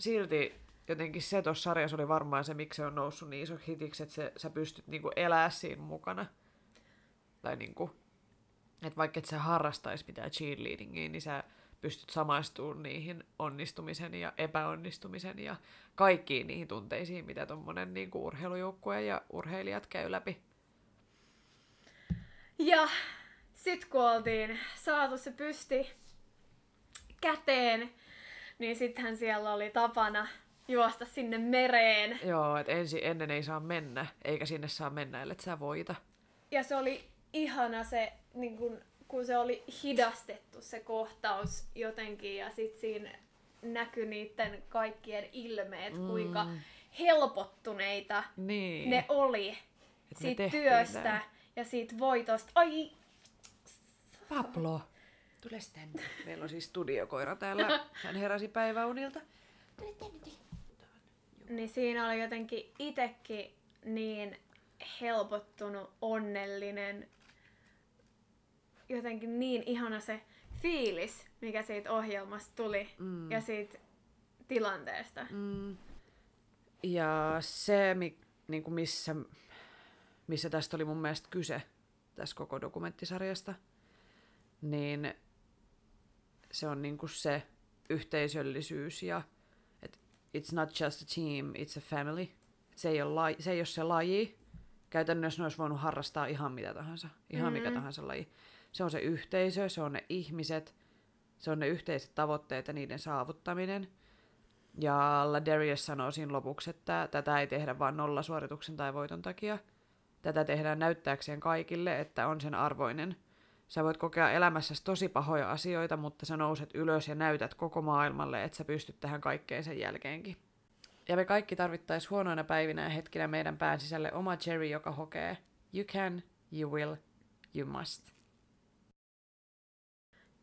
silti jotenkin se tuossa sarjassa oli varmaan se, miksi se on noussut niin iso hitiksi, että se, sä pystyt niinku elää siinä mukana. Tai niinku, että vaikka et sä harrastais mitään cheerleadingia, niin sä pystyt samaistumaan niihin onnistumisen ja epäonnistumisen ja kaikkiin niihin tunteisiin, mitä tuommoinen niinku urheilujoukkue ja urheilijat käy läpi. Ja sit kun oltiin saatu se pysti käteen, niin sittenhän siellä oli tapana juosta sinne mereen. Joo, että ensin ennen ei saa mennä, eikä sinne saa mennä, ellei sä voita. Ja se oli ihana se, niin kun, kun se oli hidastettu se kohtaus jotenkin ja sit siinä näkyi niiden kaikkien ilmeet, mm. kuinka helpottuneita Niin. ne oli Et siitä työstä näin. ja siitä voitosta. Ai, Pablo, tule tänne. Meillä on siis studiokoira täällä. Hän heräsi päiväunilta. Niin siinä oli jotenkin itekin niin helpottunut, onnellinen, jotenkin niin ihana se fiilis, mikä siitä ohjelmasta tuli mm. ja siitä tilanteesta. Mm. Ja se, mi, niin kuin missä, missä tästä oli mun mielestä kyse, tässä koko dokumenttisarjasta, niin se on niin kuin se yhteisöllisyys ja että it's not just a team, it's a family. Et se, ei ole laji, se ei ole se laji. Käytännössä ne olisi voinut harrastaa ihan mitä tahansa, ihan mm-hmm. mikä tahansa laji. Se on se yhteisö, se on ne ihmiset, se on ne yhteiset tavoitteet ja niiden saavuttaminen. Ja Ladarius sanoo siinä lopuksi, että tätä ei tehdä vain nollasuorituksen tai voiton takia. Tätä tehdään näyttääkseen kaikille, että on sen arvoinen. Sä voit kokea elämässäsi tosi pahoja asioita, mutta sä nouset ylös ja näytät koko maailmalle, että sä pystyt tähän kaikkeen sen jälkeenkin. Ja me kaikki tarvittaisiin huonoina päivinä ja hetkinä meidän pään sisälle oma Jerry, joka hokee You can, you will, you must.